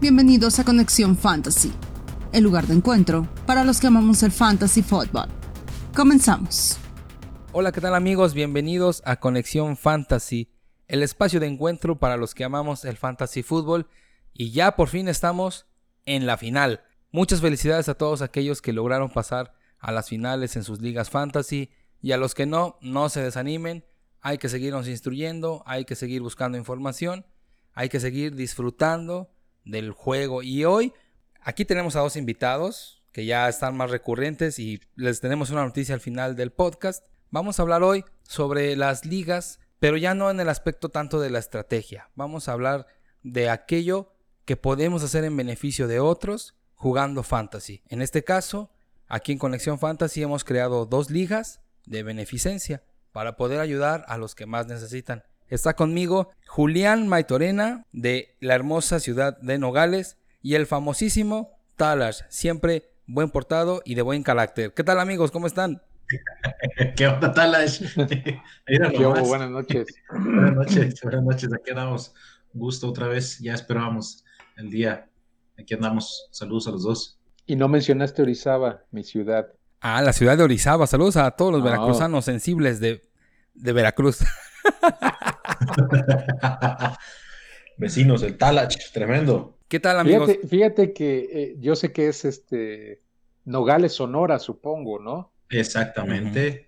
Bienvenidos a Conexión Fantasy, el lugar de encuentro para los que amamos el fantasy football. Comenzamos. Hola, ¿qué tal amigos? Bienvenidos a Conexión Fantasy, el espacio de encuentro para los que amamos el fantasy fútbol y ya por fin estamos en la final. Muchas felicidades a todos aquellos que lograron pasar a las finales en sus ligas fantasy y a los que no, no se desanimen. Hay que seguirnos instruyendo, hay que seguir buscando información, hay que seguir disfrutando del juego. Y hoy aquí tenemos a dos invitados que ya están más recurrentes y les tenemos una noticia al final del podcast. Vamos a hablar hoy sobre las ligas, pero ya no en el aspecto tanto de la estrategia. Vamos a hablar de aquello que podemos hacer en beneficio de otros jugando fantasy. En este caso, aquí en Conexión Fantasy hemos creado dos ligas de beneficencia para poder ayudar a los que más necesitan. Está conmigo Julián Maitorena de la hermosa ciudad de Nogales y el famosísimo Talas, siempre buen portado y de buen carácter. ¿Qué tal amigos? ¿Cómo están? ¿Qué onda, Talas? buenas noches. buenas noches, buenas noches. Aquí andamos. Gusto otra vez. Ya esperábamos el día. Aquí andamos. Saludos a los dos. Y no mencionaste Orizaba, mi ciudad. Ah, la ciudad de Orizaba. Saludos a todos los veracruzanos sensibles de, de Veracruz. Vecinos, el Talach, tremendo. ¿Qué tal, amigos? Fíjate, que eh, yo sé que es este Nogales, Sonora, supongo, ¿no? Exactamente.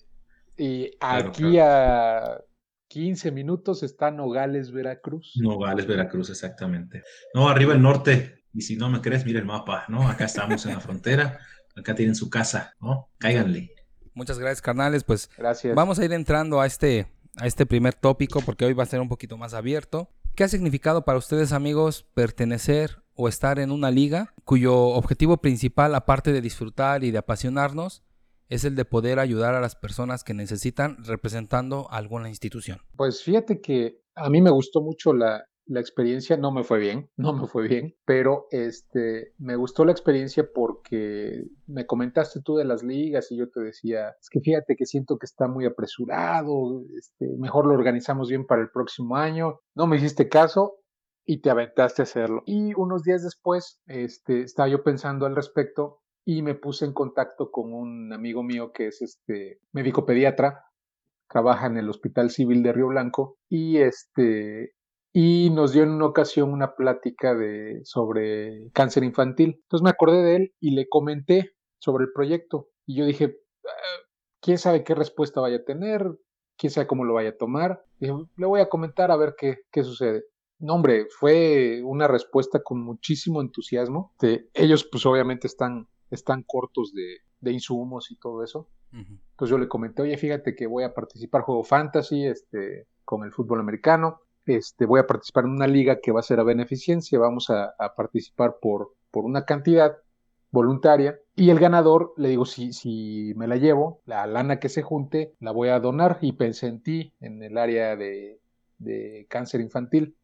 Y aquí a 15 minutos está Nogales, Veracruz. Nogales, Veracruz, exactamente. No, arriba el norte. Y si no me crees, mira el mapa, ¿no? Acá estamos en la frontera. Acá tienen su casa, ¿no? Cáiganle. Muchas gracias, carnales. Pues gracias. vamos a ir entrando a este, a este primer tópico porque hoy va a ser un poquito más abierto. ¿Qué ha significado para ustedes, amigos, pertenecer o estar en una liga cuyo objetivo principal, aparte de disfrutar y de apasionarnos, es el de poder ayudar a las personas que necesitan representando alguna institución? Pues fíjate que a mí me gustó mucho la, la experiencia no me fue bien, no me fue bien, pero este, me gustó la experiencia porque me comentaste tú de las ligas y yo te decía, es que fíjate que siento que está muy apresurado, este, mejor lo organizamos bien para el próximo año. No me hiciste caso y te aventaste a hacerlo. Y unos días después, este, estaba yo pensando al respecto y me puse en contacto con un amigo mío que es este médico pediatra trabaja en el Hospital Civil de Río Blanco y este y nos dio en una ocasión una plática de, sobre cáncer infantil. Entonces me acordé de él y le comenté sobre el proyecto. Y yo dije, ah, quién sabe qué respuesta vaya a tener, quién sabe cómo lo vaya a tomar. le voy a comentar a ver qué, qué sucede. No, hombre, fue una respuesta con muchísimo entusiasmo. ellos, pues obviamente están, están cortos de, de insumos y todo eso. Entonces yo le comenté, oye, fíjate que voy a participar juego fantasy este, con el fútbol americano este, voy a participar en una liga que va a ser a beneficencia, vamos a, participar por, por una cantidad voluntaria. Y el ganador le digo si, si me la llevo, la lana que se junte la voy a donar. Y pensé en ti en el área de, de cáncer infantil.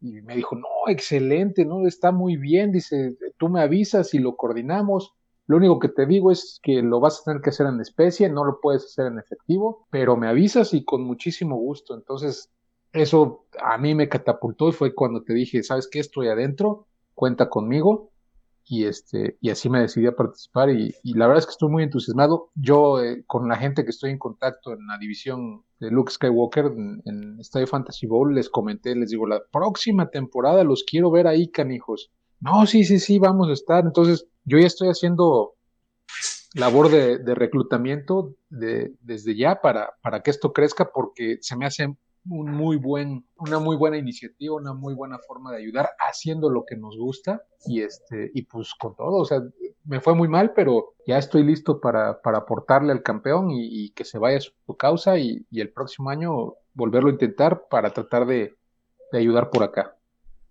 Y me dijo no, excelente, no, está muy bien, dice, tú me avisas y lo coordinamos. Lo único que te digo es que lo vas a tener que hacer en especie, no lo puedes hacer en efectivo, pero me avisas y con muchísimo gusto. Entonces, eso a mí me catapultó y fue cuando te dije, ¿sabes qué? Estoy adentro, cuenta conmigo. Y, este, y así me decidí a participar y, la verdad es que estoy muy entusiasmado. Yo eh, con la gente que estoy en contacto en la división de Luke Skywalker en, en Estadio Fantasy Bowl les comenté, les digo, la próxima temporada los quiero ver ahí, canijos. No, sí, sí, sí, vamos a estar. Entonces yo ya estoy haciendo labor de, reclutamiento de, desde ya para, para que esto crezca porque se me hace un muy buen, una muy buena iniciativa, una muy buena forma de ayudar haciendo lo que nos gusta y este, y pues con todo, o sea, me fue muy mal, pero ya estoy listo para, para aportarle al campeón y, que se vaya a su causa y, el próximo año volverlo a intentar para tratar de, ayudar por acá.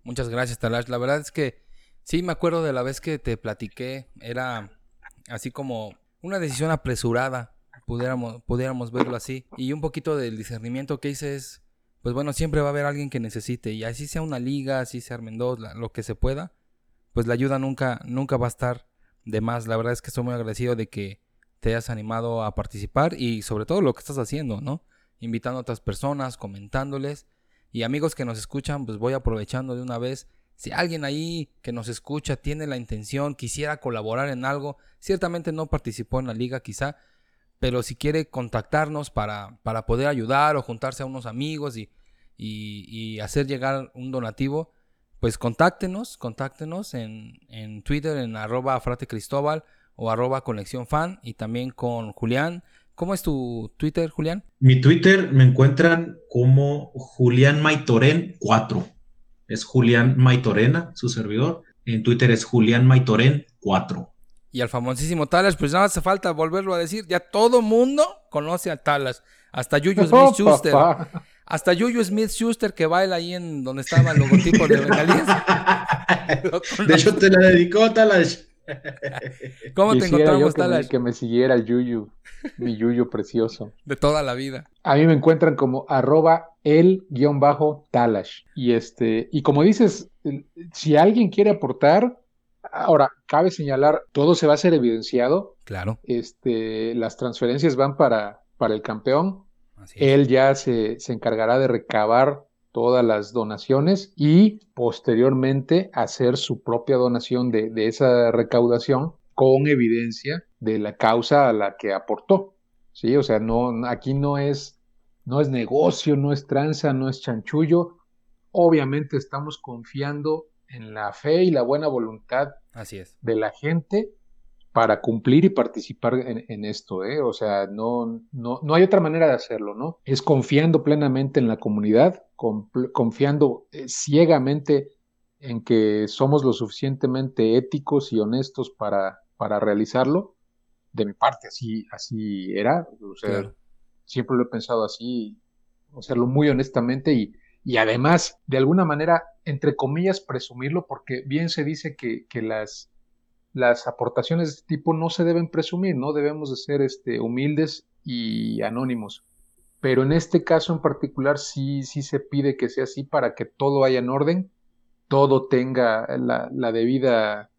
Muchas gracias, Talash. La verdad es que sí me acuerdo de la vez que te platiqué, era así como una decisión apresurada pudiéramos, pudiéramos verlo así. Y un poquito del discernimiento que hice es, pues bueno, siempre va a haber alguien que necesite. Y así sea una liga, así sea armen dos, lo que se pueda, pues la ayuda nunca, nunca va a estar de más. La verdad es que estoy muy agradecido de que te hayas animado a participar y sobre todo lo que estás haciendo, ¿no? Invitando a otras personas, comentándoles. Y amigos que nos escuchan, pues voy aprovechando de una vez. Si alguien ahí que nos escucha tiene la intención, quisiera colaborar en algo, ciertamente no participó en la liga quizá, pero si quiere contactarnos para, para poder ayudar o juntarse a unos amigos y, y, hacer llegar un donativo, pues contáctenos, contáctenos en, en Twitter en arroba frate cristóbal o arroba conexión fan y también con Julián. ¿Cómo es tu Twitter, Julián? Mi Twitter me encuentran como Julián Maitoren 4. Es Julián Maitorena, su servidor. En Twitter es Julián Maitoren 4. Y al famosísimo Talas, pues nada hace falta volverlo a decir. Ya todo mundo conoce a Talas. Hasta Yuyu Smith Schuster. Hasta Yuyu Smith Schuster que baila ahí en donde estaba el logotipo de Bengalíes. de hecho, te la dedicó Talas. ¿Cómo te encontramos, Talas? Que me, siguiera el Yuyu, mi Yuyu precioso. De toda la vida. A mí me encuentran como arroba el guion bajo Talash. Y este, y como dices, si alguien quiere aportar, Ahora, cabe señalar, todo se va a ser evidenciado. Claro. Este, las transferencias van para, para el campeón. Él ya se, se encargará de recabar todas las donaciones y posteriormente hacer su propia donación de, de, esa recaudación con evidencia de la causa a la que aportó. Sí, o sea, no, aquí no es, no es negocio, no es tranza, no es chanchullo. Obviamente estamos confiando en la fe y la buena voluntad Así es. de la gente para cumplir y participar en, esto, ¿eh? O sea, no, no, no, hay otra manera de hacerlo, ¿no? Es confiando plenamente en la comunidad, confiando eh, ciegamente en que somos lo suficientemente éticos y honestos para, para realizarlo. De mi parte, así, así era. O sea, siempre lo he pensado así, hacerlo muy honestamente y, y además, de alguna manera, entre comillas, presumirlo, porque bien se dice que, que las, las aportaciones de este tipo no se deben presumir, no debemos de ser este, humildes y anónimos. Pero en este caso en particular sí, sí se pide que sea así para que todo vaya en orden, todo tenga la, la debida,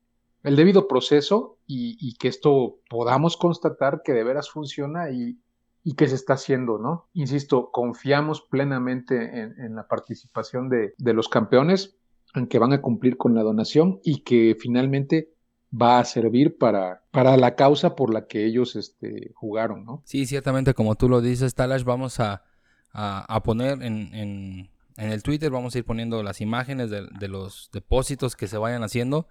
el debido proceso y, y, que esto podamos constatar que de veras funciona y, y qué se está haciendo, ¿no? Insisto, confiamos plenamente en, la participación de, los campeones, en que van a cumplir con la donación y que finalmente va a servir para, para la causa por la que ellos este, jugaron, ¿no? Sí, ciertamente, como tú lo dices, Talash, vamos a, poner en, en, el Twitter, vamos a ir poniendo las imágenes de, de los depósitos que se vayan haciendo.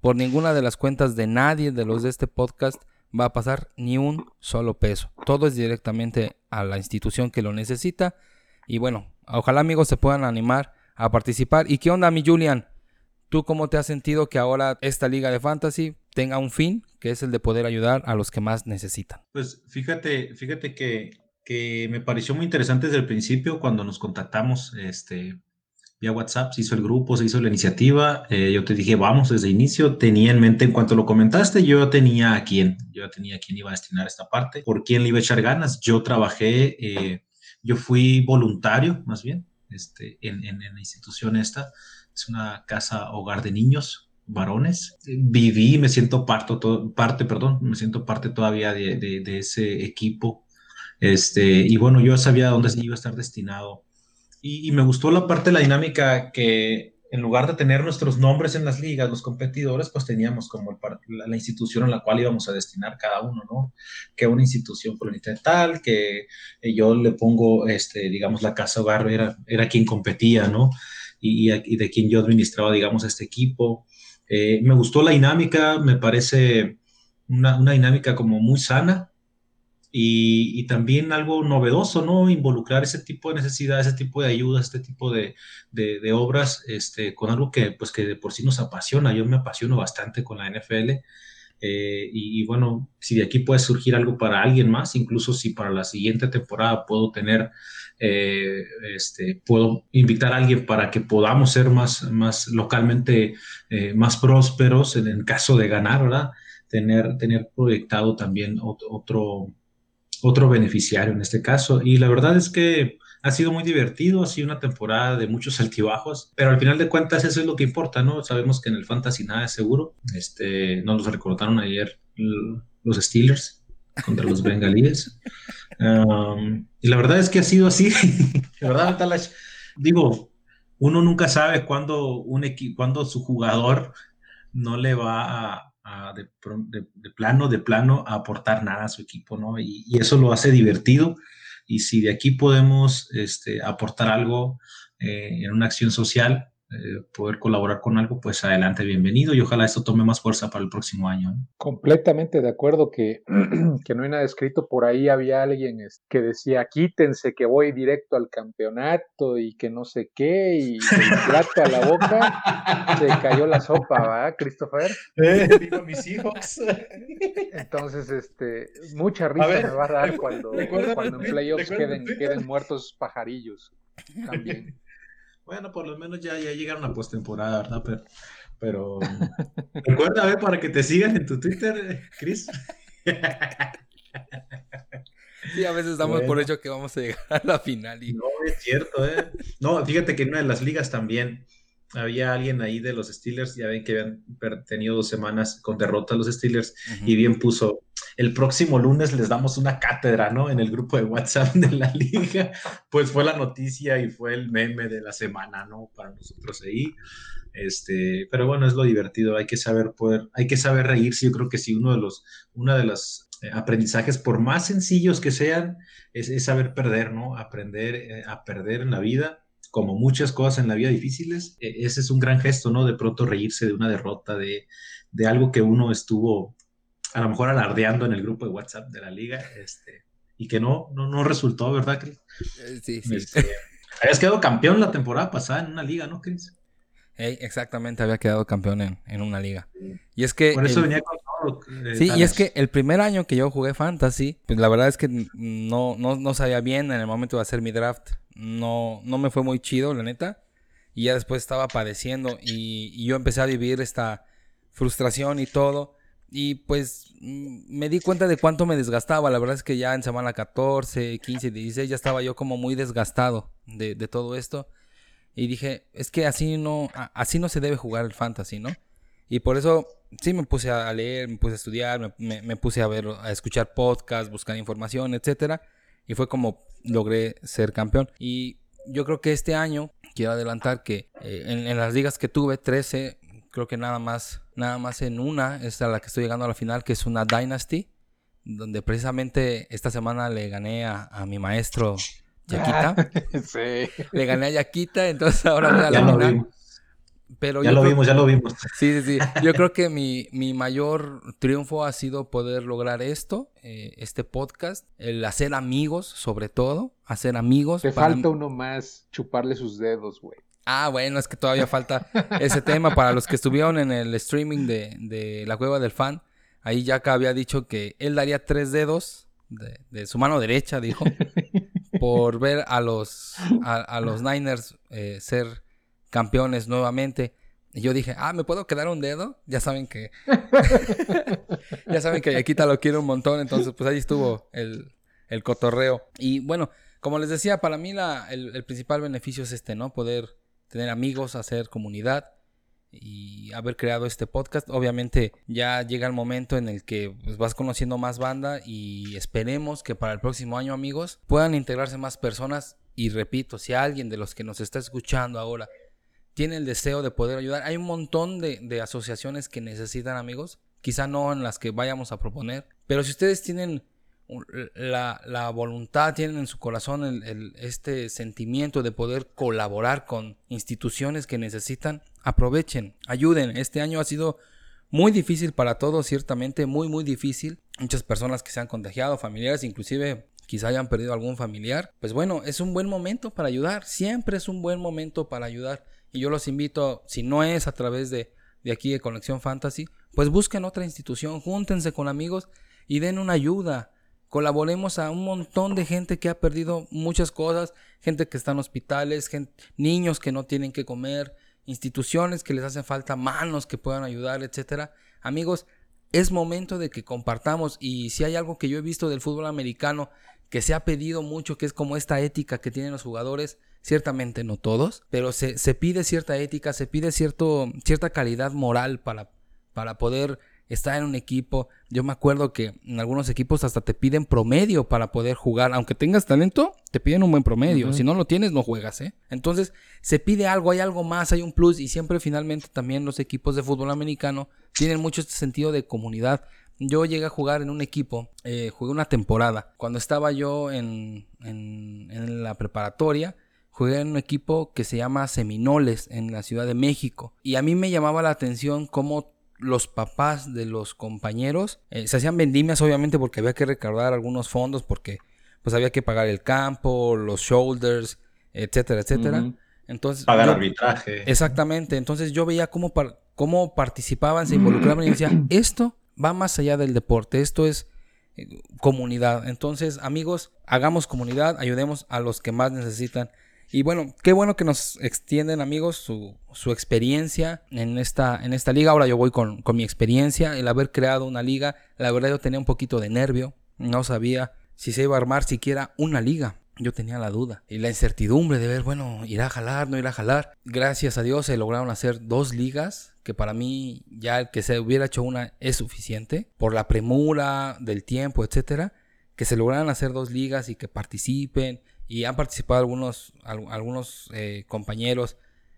Por ninguna de las cuentas de nadie de los de este podcast va a pasar ni un solo peso. Todo es directamente a la institución que lo necesita. Y bueno, ojalá amigos se puedan animar a participar. ¿Y qué onda, mi Julian? ¿Tú cómo te has sentido que ahora esta liga de fantasy tenga un fin, que es el de poder ayudar a los que más necesitan? Pues fíjate, fíjate que, que me pareció muy interesante desde el principio cuando nos contactamos este, vía WhatsApp, se hizo el grupo, se hizo la iniciativa. Eh, yo te dije, vamos desde inicio. Tenía en mente, en cuanto lo comentaste, yo tenía a quién, yo tenía a quién iba a destinar esta parte, por quién le iba a echar ganas. Yo trabajé, eh, yo fui voluntario, más bien, este, en, en, la institución esta. Es una casa hogar de niños, varones. Viví, me siento parte, parte perdón, me siento parte todavía de, de, de, ese equipo. Este, y bueno, yo sabía dónde iba a estar destinado y, me gustó la parte de la dinámica que en lugar de tener nuestros nombres en las ligas, los competidores, pues teníamos como la, institución a la cual íbamos a destinar cada uno, ¿no? Que una institución colonista tal, que eh, yo le pongo, este, digamos, la casa hogar era, era quien competía, ¿no? Y, y, de quien yo administraba, digamos, este equipo. Eh, me gustó la dinámica, me parece una, una dinámica como muy sana, y, también algo novedoso, ¿no? Involucrar ese tipo de necesidades, ese tipo de ayuda, este tipo de, de, obras, este, con algo que, pues, que de por sí nos apasiona. Yo me apasiono bastante con la NFL. Eh, y, bueno, si de aquí puede surgir algo para alguien más, incluso si para la siguiente temporada puedo tener, eh, este, puedo invitar a alguien para que podamos ser más, más localmente eh, más prósperos en el caso de ganar, ¿verdad? Tener, tener proyectado también otro beneficiario en este caso. Y la verdad es que ha sido muy divertido, ha sido una temporada de muchos altibajos, pero al final de cuentas eso es lo que importa, ¿no? Sabemos que en el fantasy nada es seguro. Este, nos los recordaron ayer los Steelers contra los bengalíes. Um, y la verdad es que ha sido así. la verdad, Talash, digo, uno nunca sabe cuándo, un cuándo su jugador no le va a, de, plano, de plano, a aportar nada a su equipo, ¿no? Y, y, eso lo hace divertido. Y si de aquí podemos este, aportar algo eh, en una acción social, eh, poder colaborar con algo, pues adelante, bienvenido y ojalá esto tome más fuerza para el próximo año. Completamente de acuerdo que, que no hay nada escrito. Por ahí había alguien que decía, quítense que voy directo al campeonato y que no sé qué, y el plato a la boca, se cayó la sopa, ¿va, Christopher? Eh, mis hijos. Entonces, este, mucha risa me va a dar cuando, cuando en playoffs queden, queden muertos pajarillos también. Bueno, por lo menos ya, ya llegaron a postemporada, ¿verdad? Pero, pero recuerda, ver, para que te sigan en tu Twitter, Chris. Sí, a veces damos por hecho que vamos a llegar a la final. Y... No, es cierto, ¿eh? No, fíjate que en una de las ligas también había alguien ahí de los Steelers, ya ven que habían tenido dos semanas con derrota a los Steelers, y bien puso, el próximo lunes les damos una cátedra, ¿no? En el grupo de WhatsApp de la liga, pues fue la noticia y fue el meme de la semana, ¿no? Para nosotros ahí. Este, pero bueno, es lo divertido, hay que saber poder, hay que saber reírse. Yo creo que si uno de los, una de los eh, aprendizajes, por más sencillos que sean, es, saber perder, ¿no? Aprender eh, a perder en la vida, como muchas cosas en la vida difíciles. E, ese es un gran gesto, ¿no? De pronto reírse de una derrota, de, de algo que uno estuvo a lo mejor alardeando en el grupo de WhatsApp de la liga, este, y que no, no, no resultó, ¿verdad, Chris? Eh, sí, sí. Este, habías quedado campeón la temporada pasada en una liga, ¿no, Chris? exactamente, había quedado campeón en, en, una liga. Y es que. Por eso venía con todo. Eh, sí, y es que el primer año que yo jugué Fantasy, pues la verdad es que no, no, no sabía bien en el momento de hacer mi draft. No, no me fue muy chido, la neta. Y ya después estaba padeciendo. Y, yo empecé a vivir esta frustración y todo. Y pues mm, me di cuenta de cuánto me desgastaba. La verdad es que ya en semana 14, 15, 16 ya estaba yo como muy desgastado de, todo esto. Y dije, es que así no, así no se debe jugar el fantasy, ¿no? Y por eso sí me puse a leer, me puse a estudiar, me, puse a ver, a escuchar podcasts, buscar información, etcétera. Y fue como logré ser campeón. Y yo creo que este año, quiero adelantar que eh, en, en, las ligas que tuve, 13, creo que nada más, nada más en una, es a la que estoy llegando a la final, que es una Dynasty, donde precisamente esta semana le gané a, mi maestro Yaquita. sí. Le gané a Yaquita, entonces ahora voy a la final. Pero ya lo vimos, ya lo vimos. Sí, sí, sí. Yo creo que mi, mayor triunfo ha sido poder lograr esto, eh, este podcast, el hacer amigos, sobre todo, hacer amigos. Te falta uno más, chuparle sus dedos, güey. Ah, bueno, es que todavía falta ese tema para los que estuvieron en el streaming de, la cueva del fan. Ahí Yaka había dicho que él daría tres dedos de, su mano derecha, dijo, por ver a los, a, los Niners eh, ser campeones nuevamente. Y yo dije, ah, ¿me puedo quedar un dedo? Ya saben que. ya saben que Yaquita lo quiere un montón. Entonces, pues ahí estuvo el, cotorreo. Y bueno, como les decía, para mí la, el, el, principal beneficio es este, ¿no? Poder tener amigos, hacer comunidad y haber creado este podcast. Obviamente ya llega el momento en el que pues, vas conociendo más banda y esperemos que para el próximo año amigos puedan integrarse más personas y repito, si alguien de los que nos está escuchando ahora tiene el deseo de poder ayudar, hay un montón de, asociaciones que necesitan amigos, quizá no en las que vayamos a proponer, pero si ustedes tienen la, voluntad, tienen en su corazón este sentimiento de poder colaborar con instituciones que necesitan, aprovechen, ayuden. Este año ha sido muy difícil para todos, ciertamente muy, muy difícil. Muchas personas que se han contagiado, familiares, inclusive quizá hayan perdido algún familiar. Pues bueno, es un buen momento para ayudar, siempre es un buen momento para ayudar. Y yo los invito, si no es a través de, de aquí de Conexión Fantasy, pues busquen otra institución, júntense con amigos y den una ayuda Colaboremos a un montón de gente que ha perdido muchas cosas, gente que está en hospitales, niños que no tienen que comer, instituciones que les hacen falta manos que puedan ayudar, etcétera. Amigos, es momento de que compartamos y si hay algo que yo he visto del fútbol americano que se ha pedido mucho, que es como esta ética que tienen los jugadores, ciertamente no todos, pero se, se pide cierta ética, se pide cierto, cierta calidad moral para, para poder estar en un equipo. Yo me acuerdo que en algunos equipos hasta te piden promedio para poder jugar. Aunque tengas talento, te piden un buen promedio. Si no lo tienes, no juegas, ¿eh? Entonces, se pide algo, hay algo más, hay un plus. Y siempre finalmente también los equipos de fútbol americano tienen mucho este sentido de comunidad. Yo llegué a jugar en un equipo, eh, jugué una temporada. Cuando estaba yo en, en la preparatoria, jugué en un equipo que se llama Seminoles en la Ciudad de México. Y a mí me llamaba la atención cómo los papás de los compañeros eh, se hacían vendimias obviamente porque había que recaudar algunos fondos porque pues había que pagar el campo, los shoulders, etcétera, etcétera. Entonces, pagar arbitraje. Exactamente. Entonces yo veía cómo, cómo participaban, se involucraban y decía, esto va más allá del deporte, esto es eh, comunidad. Entonces, amigos, hagamos comunidad, ayudemos a los que más necesitan. Y bueno, qué bueno que nos extienden amigos su, su experiencia en esta, en esta liga. Ahora yo voy con, con, mi experiencia, el haber creado una liga. La verdad yo tenía un poquito de nervio, no sabía si se iba a armar siquiera una liga. Yo tenía la duda y la incertidumbre de ver, bueno, irá a jalar, no irá a jalar. Gracias a Dios se lograron hacer dos ligas, que para mí ya el que se hubiera hecho una es suficiente, por la premura del tiempo, etcétera. Que se lograran hacer dos ligas y que participen y han participado algunos, algunos eh, compañeros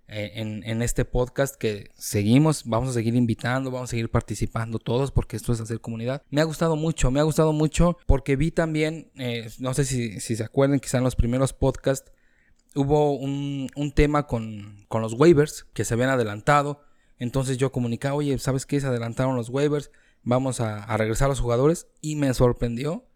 eh, en, este podcast que seguimos, vamos a seguir invitando, vamos a seguir participando todos porque esto es hacer comunidad. Me ha gustado mucho, me ha gustado mucho porque vi también, eh, no sé si, se acuerdan, quizá en los primeros podcasts hubo un, tema con, con, los waivers que se habían adelantado. Entonces yo comunicaba, oye, ¿sabes qué? Se adelantaron los waivers, vamos a regresar a los jugadores y me sorprendió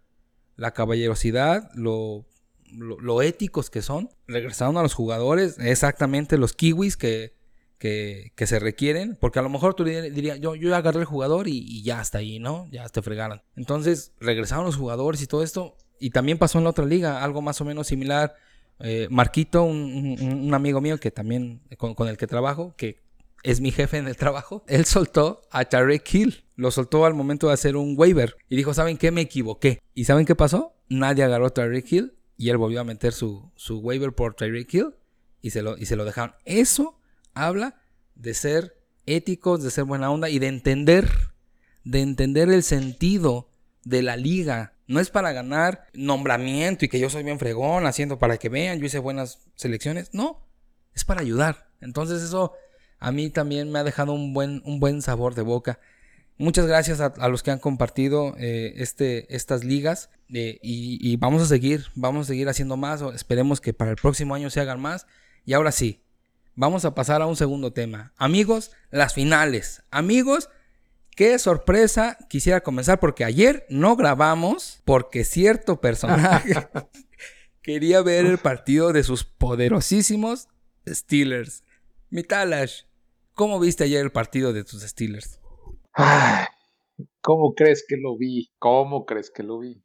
la caballerosidad, lo lo, éticos que son. Regresaron a los jugadores, exactamente los kiwis que, que, se requieren. Porque a lo mejor tú dirías, yo, yo agarré el jugador y, ya está ahí, ¿no? Ya te fregaron. Entonces regresaron los jugadores y todo esto. Y también pasó en la otra liga, algo más o menos similar. Eh, Marquito, un, amigo mío que también con, el que trabajo, que es mi jefe en el trabajo, él soltó a Tarek Hill. Lo soltó al momento de hacer un waiver. Y dijo, ¿saben qué? Me equivoqué. ¿Y saben qué pasó? Nadie agarró a Tarek Hill y él volvió a meter su, su waiver por Tyreek Hill y se, lo, y se lo dejaron. Eso habla de ser éticos, de ser buena onda y de entender, de entender el sentido de la liga. No es para ganar nombramiento y que yo soy bien fregón haciendo para que vean, yo hice buenas selecciones. No, es para ayudar. Entonces eso a mí también me ha dejado un buen, un buen sabor de boca. Muchas gracias a, los que han compartido eh, este, estas ligas eh, y, vamos a seguir, vamos a seguir haciendo más. esperemos que para el próximo año se hagan más. Y ahora sí, vamos a pasar a un segundo tema. Amigos, las finales. Amigos, qué sorpresa quisiera comenzar porque ayer no grabamos porque cierto personaje quería ver el partido de sus poderosísimos Steelers. Mitalash, ¿cómo viste ayer el partido de tus Steelers? ¿Cómo crees que lo vi? ¿Cómo crees que lo vi?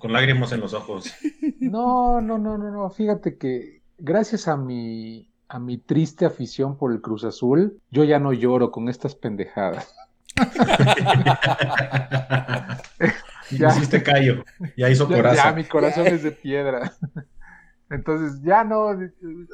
Con lágrimas en los ojos. No, no, no, no, no. Fíjate que gracias a mi, a mi triste afición por el Cruz Azul, yo ya no lloro con estas pendejadas. ya hiciste callo, ya hizo corazón. Ya, mi corazón es de piedra. Entonces ya no,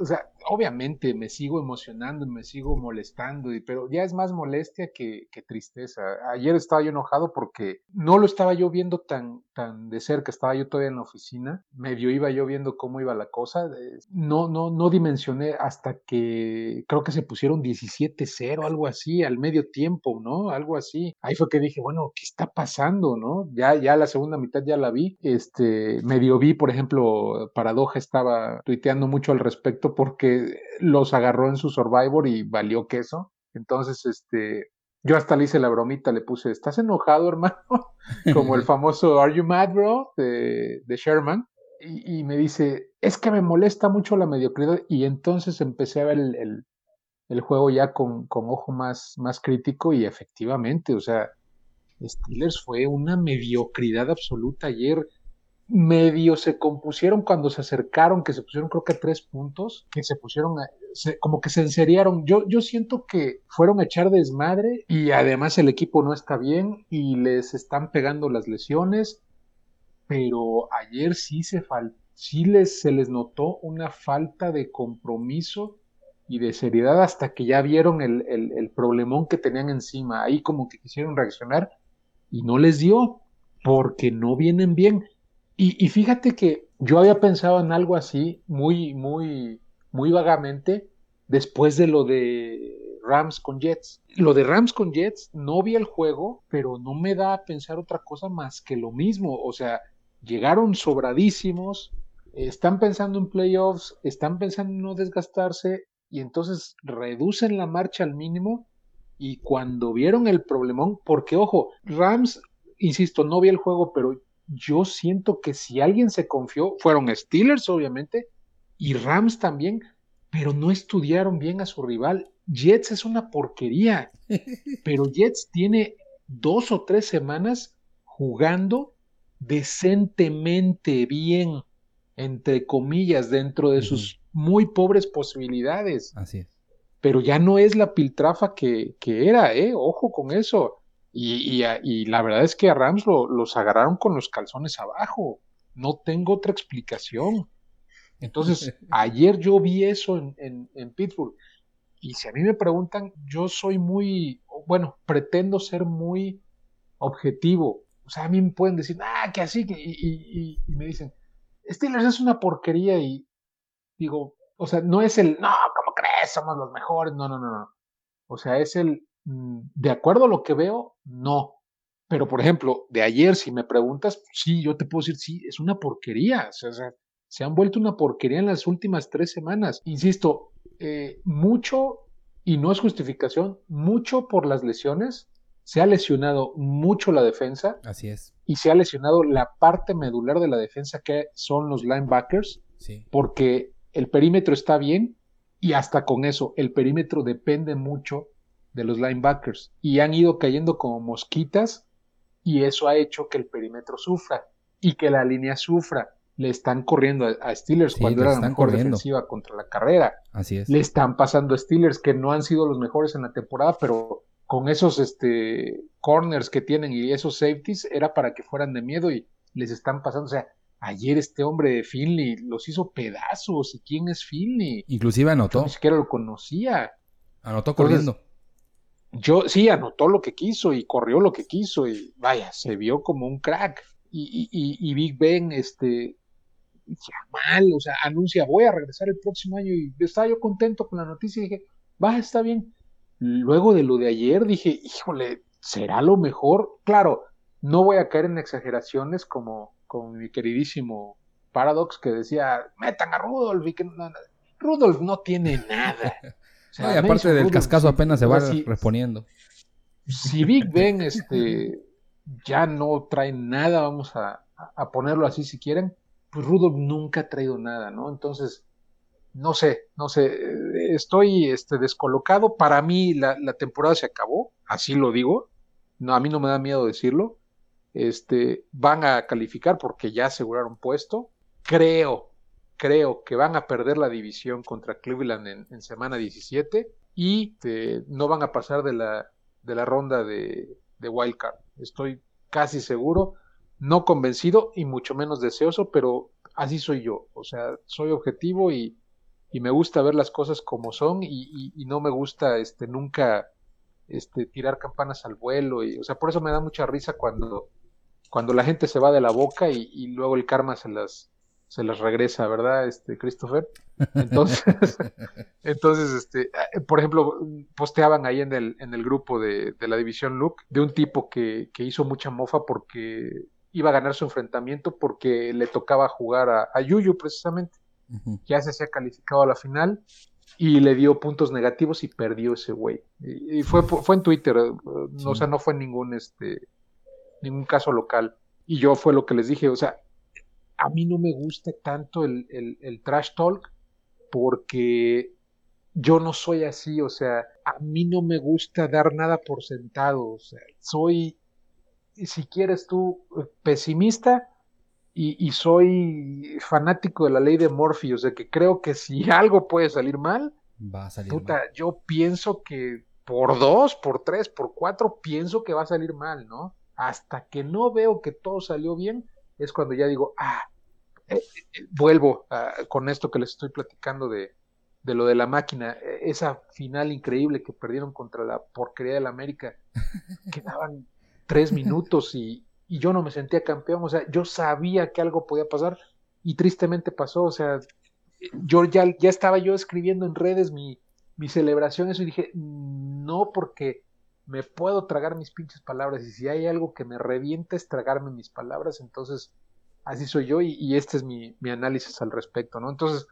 o sea, obviamente me sigo emocionando, me sigo molestando, pero ya es más molestia que, tristeza. Ayer estaba yo enojado porque no lo estaba yo viendo tan, tan de cerca, estaba yo todavía en la oficina, medio iba yo viendo cómo iba la cosa, no, no, no dimensioné hasta que creo que se pusieron 17-0, algo así, al medio tiempo, ¿no? Algo así. Ahí fue que dije, bueno, ¿qué está pasando, no? Ya, ya la segunda mitad ya la vi, este, medio vi, por ejemplo, Paradoja estaba tuiteando mucho al respecto porque los agarró en su Survivor y valió queso. Entonces, este, yo hasta le hice la bromita, le puse, ¿estás enojado, hermano? Como el famoso Are You Mad, Bro? de, Sherman. Y, me dice, es que me molesta mucho la mediocridad. Y entonces empecé a ver el, el, juego ya con, con, ojo más, más crítico y efectivamente, o sea, Steelers fue una mediocridad absoluta ayer medio se compusieron cuando se acercaron, que se pusieron creo que tres puntos, que se pusieron, como que se enseriaron. Yo, yo siento que fueron a echar desmadre y además el equipo no está bien y les están pegando las lesiones, pero ayer sí se sí les, se les notó una falta de compromiso y de seriedad hasta que ya vieron el, el, problemón que tenían encima. Ahí como que quisieron reaccionar y no les dio porque no vienen bien. Y, y, fíjate que yo había pensado en algo así muy, muy, muy vagamente después de lo de Rams con Jets. Lo de Rams con Jets, no vi el juego, pero no me da a pensar otra cosa más que lo mismo. O sea, llegaron sobradísimos, están pensando en playoffs, están pensando en no desgastarse y entonces reducen la marcha al mínimo y cuando vieron el problemón, porque ojo, Rams, insisto, no vi el juego, pero yo siento que si alguien se confió, fueron Steelers obviamente y Rams también, pero no estudiaron bien a su rival. Jets es una porquería, pero Jets tiene dos o tres semanas jugando decentemente bien, entre comillas, dentro de sus muy pobres posibilidades. Así es. Pero ya no es la piltrafa que, que era, ¿eh? Ojo con eso. Y, y, la verdad es que a Rams los agarraron con los calzones abajo. No tengo otra explicación. Entonces, ayer yo vi eso en, en, en, Pittsburgh. Y si a mí me preguntan, yo soy muy, bueno, pretendo ser muy objetivo. O sea, a mí me pueden decir, ah, que así, que, y, y me dicen, Steelers es una porquería y, digo, o sea, no es el, no, ¿cómo crees? Somos los mejores. No, no, no, no. O sea, es el, de acuerdo a lo que veo, no. Pero, por ejemplo, de ayer, si me preguntas, sí, yo te puedo decir, sí, es una porquería. O sea, se han vuelto una porquería en las últimas tres semanas. Insisto, eh, mucho, y no es justificación, mucho por las lesiones. Se ha lesionado mucho la defensa. Así es. Y se ha lesionado la parte medular de la defensa, que son los linebackers. Sí. Porque el perímetro está bien y hasta con eso el perímetro depende mucho de los linebackers y han ido cayendo como mosquitas y eso ha hecho que el perímetro sufra y que la línea sufra. Le están corriendo a Steelers cuando era la mejor defensiva contra la carrera. Así es. Le están pasando a Steelers que no han sido los mejores en la temporada, pero con esos este, corners que tienen y esos safeties era para que fueran de miedo y les están pasando. O sea, Ayer este hombre de Finley los hizo pedazos. ¿Y quién es Finley? Inclusive anotó. Yo ni siquiera lo conocía. Anotó corriendo. Yo sí, anotó lo que quiso y corrió lo que quiso y vaya, se vio como un crack. Y, y, Big Ben, este, mal, o sea, anuncia, voy a regresar el próximo año y estaba yo contento con la noticia y dije, va, está bien. Luego de lo de ayer dije, híjole, ¿será lo mejor? Claro, no voy a caer en exageraciones como, con mi queridísimo Paradox que decía, metan a Rudolf y que no, no tiene nada. y aparte del cascazo apenas se va reponiendo. Si Big Ben este, ya no trae nada, vamos a, ponerlo así si quieren, pues Rudolf nunca ha traído nada, ¿no? Entonces, no sé, no sé, estoy este, descolocado. Para mí la, la temporada se acabó, así lo digo. No, a mí no me da miedo decirlo este, van a calificar porque ya aseguraron puesto. Creo, creo que van a perder la división contra Cleveland en, semana 17 y este, no van a pasar de la, de la ronda de, de Wildcard. Estoy casi seguro, no convencido y mucho menos deseoso, pero así soy yo. O sea, soy objetivo y, y me gusta ver las cosas como son y, y, no me gusta este, nunca este, tirar campanas al vuelo. Y, o sea, por eso me da mucha risa cuando cuando la gente se va de la boca y, luego el karma se las, se las regresa, ¿verdad, este Christopher? Entonces, entonces este, eh, por ejemplo, posteaban ahí en el, en el grupo de, la división Luke de un tipo que, hizo mucha mofa porque iba a ganar su enfrentamiento porque le tocaba jugar a, Yuyu precisamente. Ya se había calificado a la final y le dio puntos negativos y perdió ese güey. Y, fue, fue en Twitter, eh, o sea, no fue ningún este ningún caso local. Y yo fue lo que les dije, o sea, a mí no me gusta tanto el, el, trash talk porque yo no soy así, o sea, a mí no me gusta dar nada por sentado, o sea, soy, si quieres tú, pesimista y, y soy fanático de la ley de Murphy, o sea, que creo que si algo puede salir mal, va a salir puta, yo pienso que por dos, por tres, por cuatro, pienso que va a salir mal, ¿no? hasta que no veo que todo salió bien, es cuando ya digo, ah, eh, eh, vuelvo con esto que les estoy platicando de, de lo de la máquina, e, esa final increíble que perdieron contra la porquería del América, quedaban tres minutos y, y yo no me sentía campeón, o sea, yo sabía que algo podía pasar y tristemente pasó, o sea, yo ya, ya estaba yo escribiendo en redes mi, mi celebración, eso y dije, no, porque me puedo tragar mis pinches palabras y si hay algo que me revienta es tragarme mis palabras, entonces así soy yo y, este es mi, mi, análisis al respecto, ¿no? Entonces,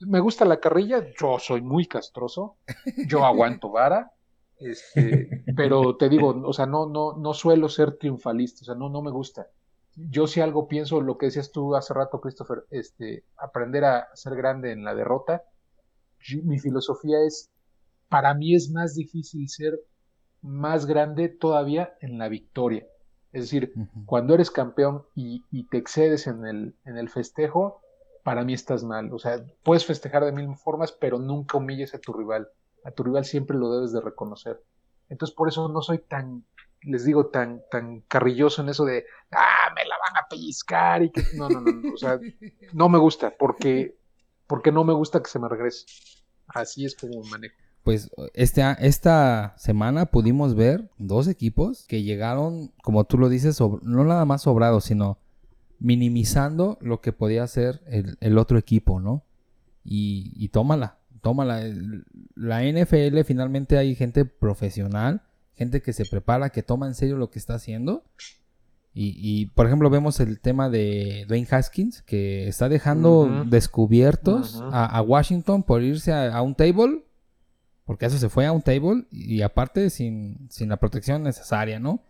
me gusta la carrilla, yo soy muy castroso, yo aguanto vara, este, pero te digo, o sea, no, no, no suelo ser triunfalista, o sea, no, no me gusta. Yo si algo pienso, lo que decías tú hace rato, Christopher, este, aprender a ser grande en la derrota, mi filosofía es, para mí es más difícil ser más grande todavía en la victoria. Es decir, cuando eres campeón y, te excedes en el, en el festejo, para mí estás mal. O sea, puedes festejar de mil formas, pero nunca humilles a tu rival. A tu rival siempre lo debes de reconocer. Entonces, por eso no soy tan, les digo, tan, tan carrilloso en eso de, ah, me la van a pellizcar y que, no, no, no, o sea, no me gusta, porque, porque no me gusta que se me regrese. Así es como manejo pues este, esta semana pudimos ver dos equipos que llegaron, como tú lo dices, no nada más sobrados, sino minimizando lo que podía hacer el, otro equipo, ¿no? Y, y, tómala, tómala. La NFL finalmente hay gente profesional, gente que se prepara, que toma en serio lo que está haciendo. Y, por ejemplo, vemos el tema de Dwayne Haskins, que está dejando descubiertos a, Washington por irse a un table porque eso se fue a un table y, aparte sin, la protección necesaria, ¿no?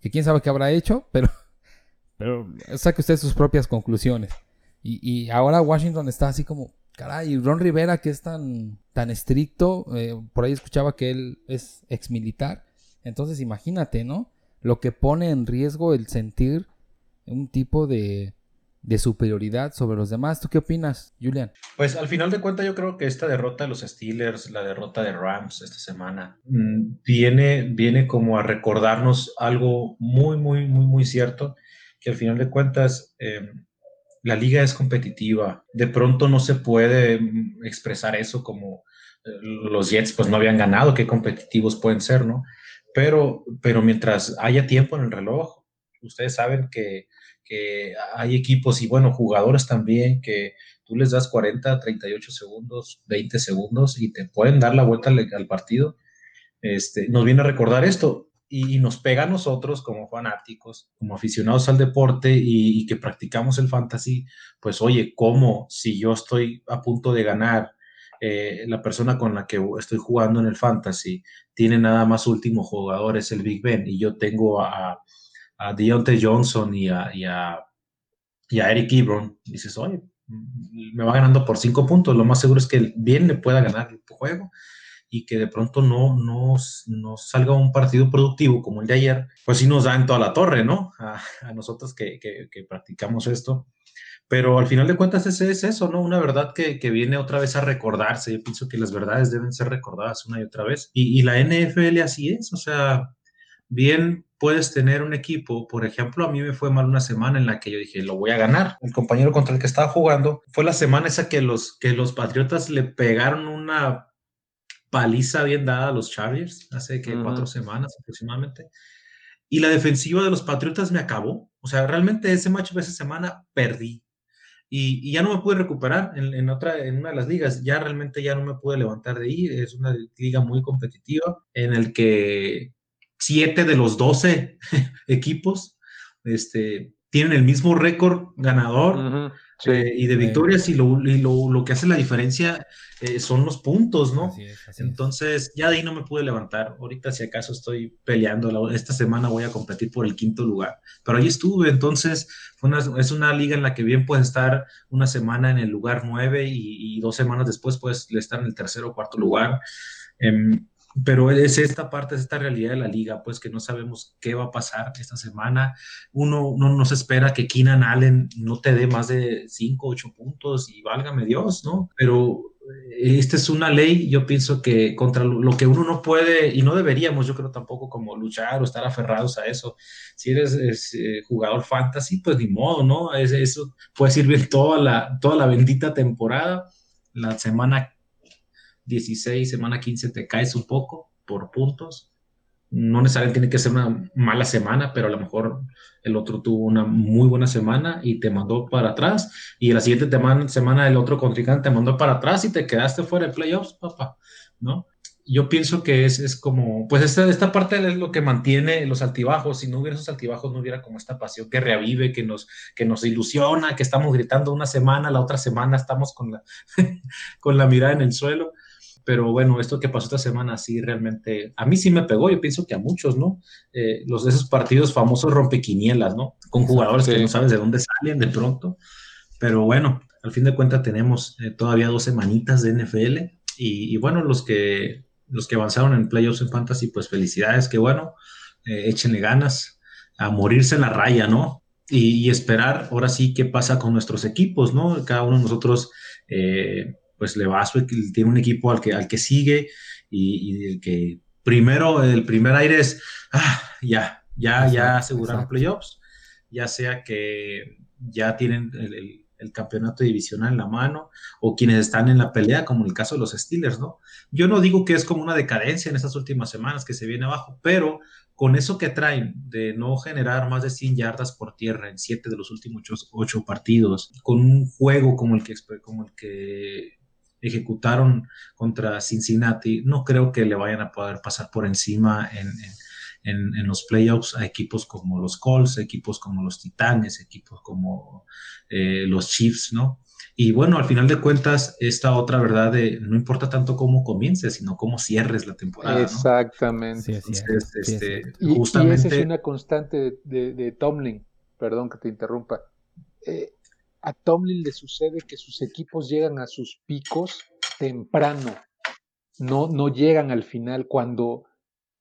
Que quién sabe qué habrá hecho, pero, pero saque usted sus propias conclusiones. Y, ahora Washington está así como, caray, Ron Rivera que es tan, tan estricto, eh, por ahí escuchaba que él es ex militar. Entonces imagínate, ¿no? Lo que pone en riesgo el sentir un tipo de, de superioridad sobre los demás. ¿Tú qué opinas, Julian? Pues al final de cuentas yo creo que esta derrota de los Steelers, la derrota de Rams esta semana, mm, viene, viene como a recordarnos algo muy, muy, muy, muy cierto, que al final de cuentas em, la liga es competitiva. De pronto no se puede mm, expresar eso como eh, los Jets pues no habían ganado, qué competitivos pueden ser, ¿no? Pero, pero mientras haya tiempo en el reloj, ustedes saben que que hay equipos y bueno, jugadores también que tú les das 40, 38 segundos, 20 segundos y te pueden dar la vuelta al, partido. Este, nos viene a recordar esto y, nos pega a nosotros como fanáticos, como aficionados al deporte y, que practicamos el fantasy, pues oye, ¿cómo si yo estoy a punto de ganar? Eh, la persona con la que estoy jugando en el fantasy tiene nada más último jugador, es el Big Ben, y yo tengo a, a Deontay Johnson y a, y a, Eric Ebron, dices, oye, me va ganando por cinco puntos, lo más seguro es que bien le pueda ganar el juego y que de pronto no, no, no, salga un partido productivo como el de ayer, pues sí nos da en toda la torre, ¿no? A, nosotros que, practicamos esto. Pero al final de cuentas ese es eso, ¿no? Una verdad que, viene otra vez a recordarse. Yo pienso que las verdades deben ser recordadas una y otra vez. Y, y la NFL así es, o sea, bien puedes tener un equipo, por ejemplo, a mí me fue mal una semana en la que yo dije, lo voy a ganar. El compañero contra el que estaba jugando fue la semana esa que los, que los Patriotas le pegaron una paliza bien dada a los Chargers, hace que cuatro semanas aproximadamente. Y la defensiva de los Patriotas me acabó. O sea, realmente ese match de esa semana perdí. Y, ya no me pude recuperar en, en, otra, en una de las ligas. Ya realmente ya no me pude levantar de ahí. Es una liga muy competitiva en el que siete de los doce equipos este, tienen el mismo récord ganador eh, y de victorias y, lo, lo, que hace la diferencia eh, son los puntos, ¿no? Entonces ya de ahí no me pude levantar. Ahorita si acaso estoy peleando, esta semana voy a competir por el quinto lugar, pero ahí estuve, entonces es una liga en la que bien puedes estar una semana en el lugar nueve y, dos semanas después puedes estar en el tercero o cuarto lugar. Em, pero es esta parte, es esta realidad de la liga, pues que no sabemos qué va a pasar esta semana. Uno no nos espera que Keenan Allen no te dé más de 5, 8 puntos y válgame Dios, ¿no? Pero eh, esta es una ley, yo pienso que contra lo que uno no puede y no deberíamos, yo creo tampoco como luchar o estar aferrados a eso. Si eres eh, jugador fantasy, pues ni modo, ¿no? Es, eso puede servir toda la, toda la bendita temporada. La semana 16, semana 15 te caes un poco por puntos. No necesariamente tiene que ser una mala semana, pero a lo mejor el otro tuvo una muy buena semana y te mandó para atrás. Y la siguiente semana el otro contrincante te mandó para atrás y te quedaste fuera de playoffs, papá, ¿no? yo pienso que es, es como, pues esta, esta parte es lo que mantiene los altibajos. Si no hubiera esos altibajos, no hubiera como esta pasión que revive, que nos, que nos ilusiona, que estamos gritando una semana, la otra semana estamos con la, con la mirada en el suelo. Pero bueno, esto que pasó esta semana sí realmente, a mí sí me pegó, yo pienso que a muchos, ¿no? Eh, los de esos partidos famosos rompequinielas, ¿no? Con jugadores que no sabes de dónde salen de pronto. Pero bueno, al fin de cuentas tenemos eh, todavía dos semanitas de NFL y, y bueno, los que los que avanzaron en playoffs en fantasy, pues felicidades, que bueno, eh, échenle ganas a morirse en la raya, ¿no? Y, esperar ahora sí qué pasa con nuestros equipos, ¿no? Cada uno de nosotros, eh, pues le va a su, tiene un equipo al que, al que sigue y, el que primero, el primer aire es, ah, ya, ya, ya aseguraron playoffs, ya sea que ya tienen el el campeonato divisional en la mano, o quienes están en la pelea, como en el caso de los Steelers, ¿no? Yo no digo que es como una decadencia en estas últimas semanas que se viene abajo, pero con eso que traen de no generar más de 100 yardas por tierra en siete de los últimos ocho, partidos, con un juego como el que, como el que ejecutaron contra Cincinnati, no creo que le vayan a poder pasar por encima en en, los playoffs a equipos como los Colts, equipos como los Titanes, equipos como eh, los Chiefs, ¿no? Y bueno, al final de cuentas, esta otra verdad de no importa tanto cómo comiences, sino cómo cierres la temporada. Exactamente. este, y, justamente... esa es una constante de, Tomlin, perdón que te interrumpa. Eh, a Tomlin le sucede que sus equipos llegan a sus picos temprano, no, no llegan al final cuando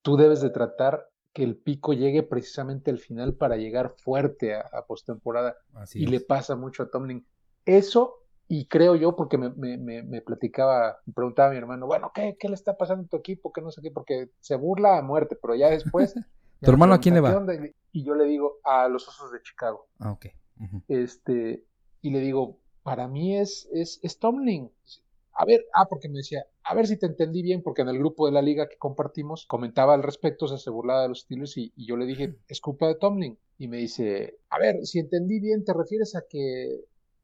tú debes de tratar que el pico llegue precisamente al final para llegar fuerte a, postemporada. Y le pasa mucho a Tomlin. Eso, y creo yo, porque me, me, me, platicaba, me preguntaba a mi hermano, bueno, ¿qué, ¿qué, le está pasando a tu equipo? ¿Qué no sé qué? Porque se burla a muerte, pero ya después. ¿Tu hermano a quién le va? Y yo le digo, a los Osos de Chicago. Ah, ok. este, y le digo, para mí es, es, Tomlin a ver, ah, porque me decía, a ver si te entendí bien, porque en el grupo de la liga que compartimos comentaba al respecto, se burlaba de los estilos y, yo le dije, es culpa de Tomlin. Y me dice, a ver, si entendí bien, ¿te refieres a que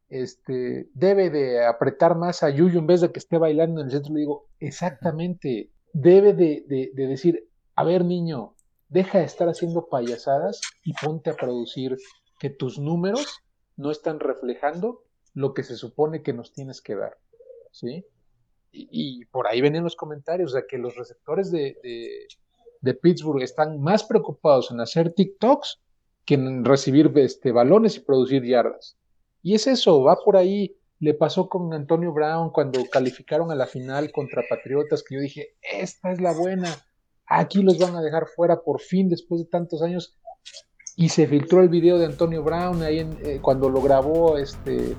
este, debe de apretar más a Yuyu en vez de que esté bailando en el centro? Le digo, exactamente, debe de, de decir, a ver niño, deja de estar haciendo payasadas y ponte a producir que tus números no están reflejando lo que se supone que nos tienes que dar. ¿sí? Y, por ahí ven los comentarios, de que los receptores de, de, Pittsburgh están más preocupados en hacer TikToks que en recibir este, balones y producir yardas. Y es eso, va por ahí. Le pasó con Antonio Brown cuando calificaron a la final contra Patriotas, que yo dije, esta es la buena, aquí los van a dejar fuera por fin después de tantos años. Y se filtró el video de Antonio Brown ahí eh, cuando lo grabó este,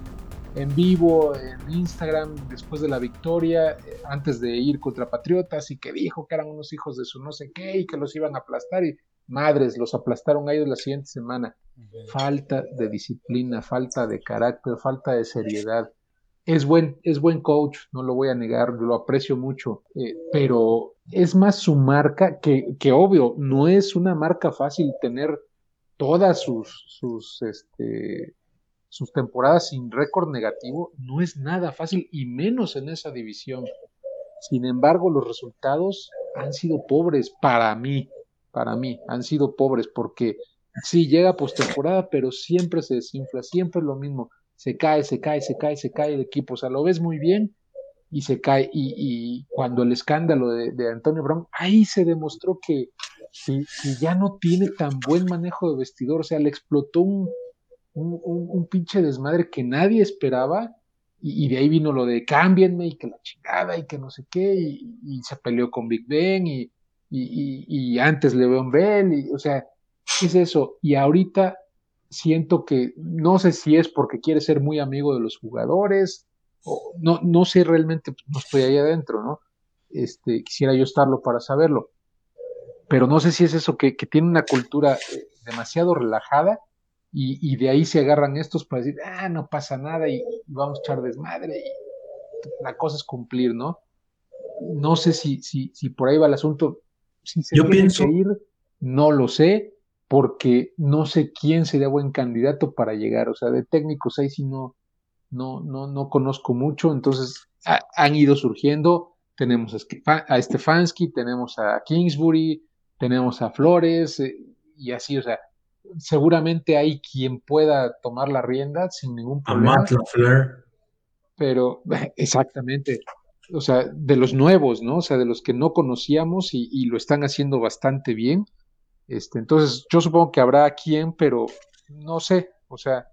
en vivo en Instagram después de la victoria, eh, antes de ir contra Patriotas, y que dijo que eran unos hijos de su no sé qué y que los iban a aplastar, y madres, los aplastaron a ellos la siguiente semana. Falta de disciplina, falta de carácter, falta de seriedad. Es buen, es buen coach, no lo voy a negar, lo aprecio mucho, eh, pero es más su marca que, que obvio, no es una marca fácil tener todas sus, sus este, sus temporadas sin récord negativo no es nada fácil y menos en esa división. Sin embargo, los resultados han sido pobres para mí, para mí, han sido pobres porque sí llega postemporada, pero siempre se desinfla, siempre es lo mismo. Se cae, se cae, se cae, se cae el equipo. O sea, lo ves muy bien y se cae. Y, cuando el escándalo de, Antonio Brown, ahí se demostró que, que, ya no tiene tan buen manejo de vestidor. O sea, le explotó un, un, pinche desmadre que nadie esperaba. Y, de ahí vino lo de cámbienme y que la chingada y que no sé qué. Y, se peleó con Big Ben y, y, antes Le'Veon Bell. Y, o sea, ¿qué es eso? Y ahorita siento que no sé si es porque quiere ser muy amigo de los jugadores. No, no sé realmente, pues, no estoy ahí adentro, ¿no? Este, quisiera yo estarlo para saberlo. Pero no sé si es eso, que, que tiene una cultura eh, demasiado relajada y, de ahí se agarran estos para decir, ah, no pasa nada y, vamos a echar desmadre y la cosa es cumplir, ¿no? no sé si, si, si por ahí va el asunto. Si se Yo pienso... que ir, no lo sé, porque no sé quién sería buen candidato para llegar. O sea, de técnicos ahí sí no, no, no, no conozco mucho. Entonces, han ido surgiendo. Tenemos a Stefanski, tenemos a Kingsbury, tenemos a Flores, eh, y así, o sea, seguramente hay quien pueda tomar la rienda sin ningún problema. A Matt LaFleur. Pero, exactamente, o sea, de los nuevos, ¿no? O sea, de los que no conocíamos y, lo están haciendo bastante bien. Este, entonces, yo supongo que habrá quien, pero no sé, o sea,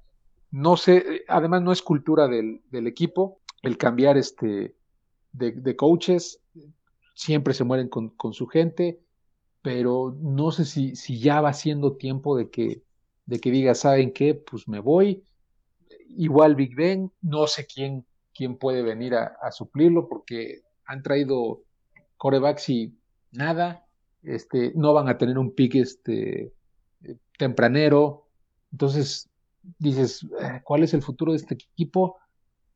no sé, además no es cultura del, del equipo el cambiar este de, de, coaches, siempre se mueren con, con, su gente, pero no sé si, si ya va siendo tiempo de que, de que diga, ¿saben qué? Pues me voy. Igual Big Ben, no sé quién quién puede venir a, suplirlo, porque han traído corebacks y nada, este, no van a tener un pick este, tempranero. Entonces, dices, eh, ¿cuál es el futuro de este equipo?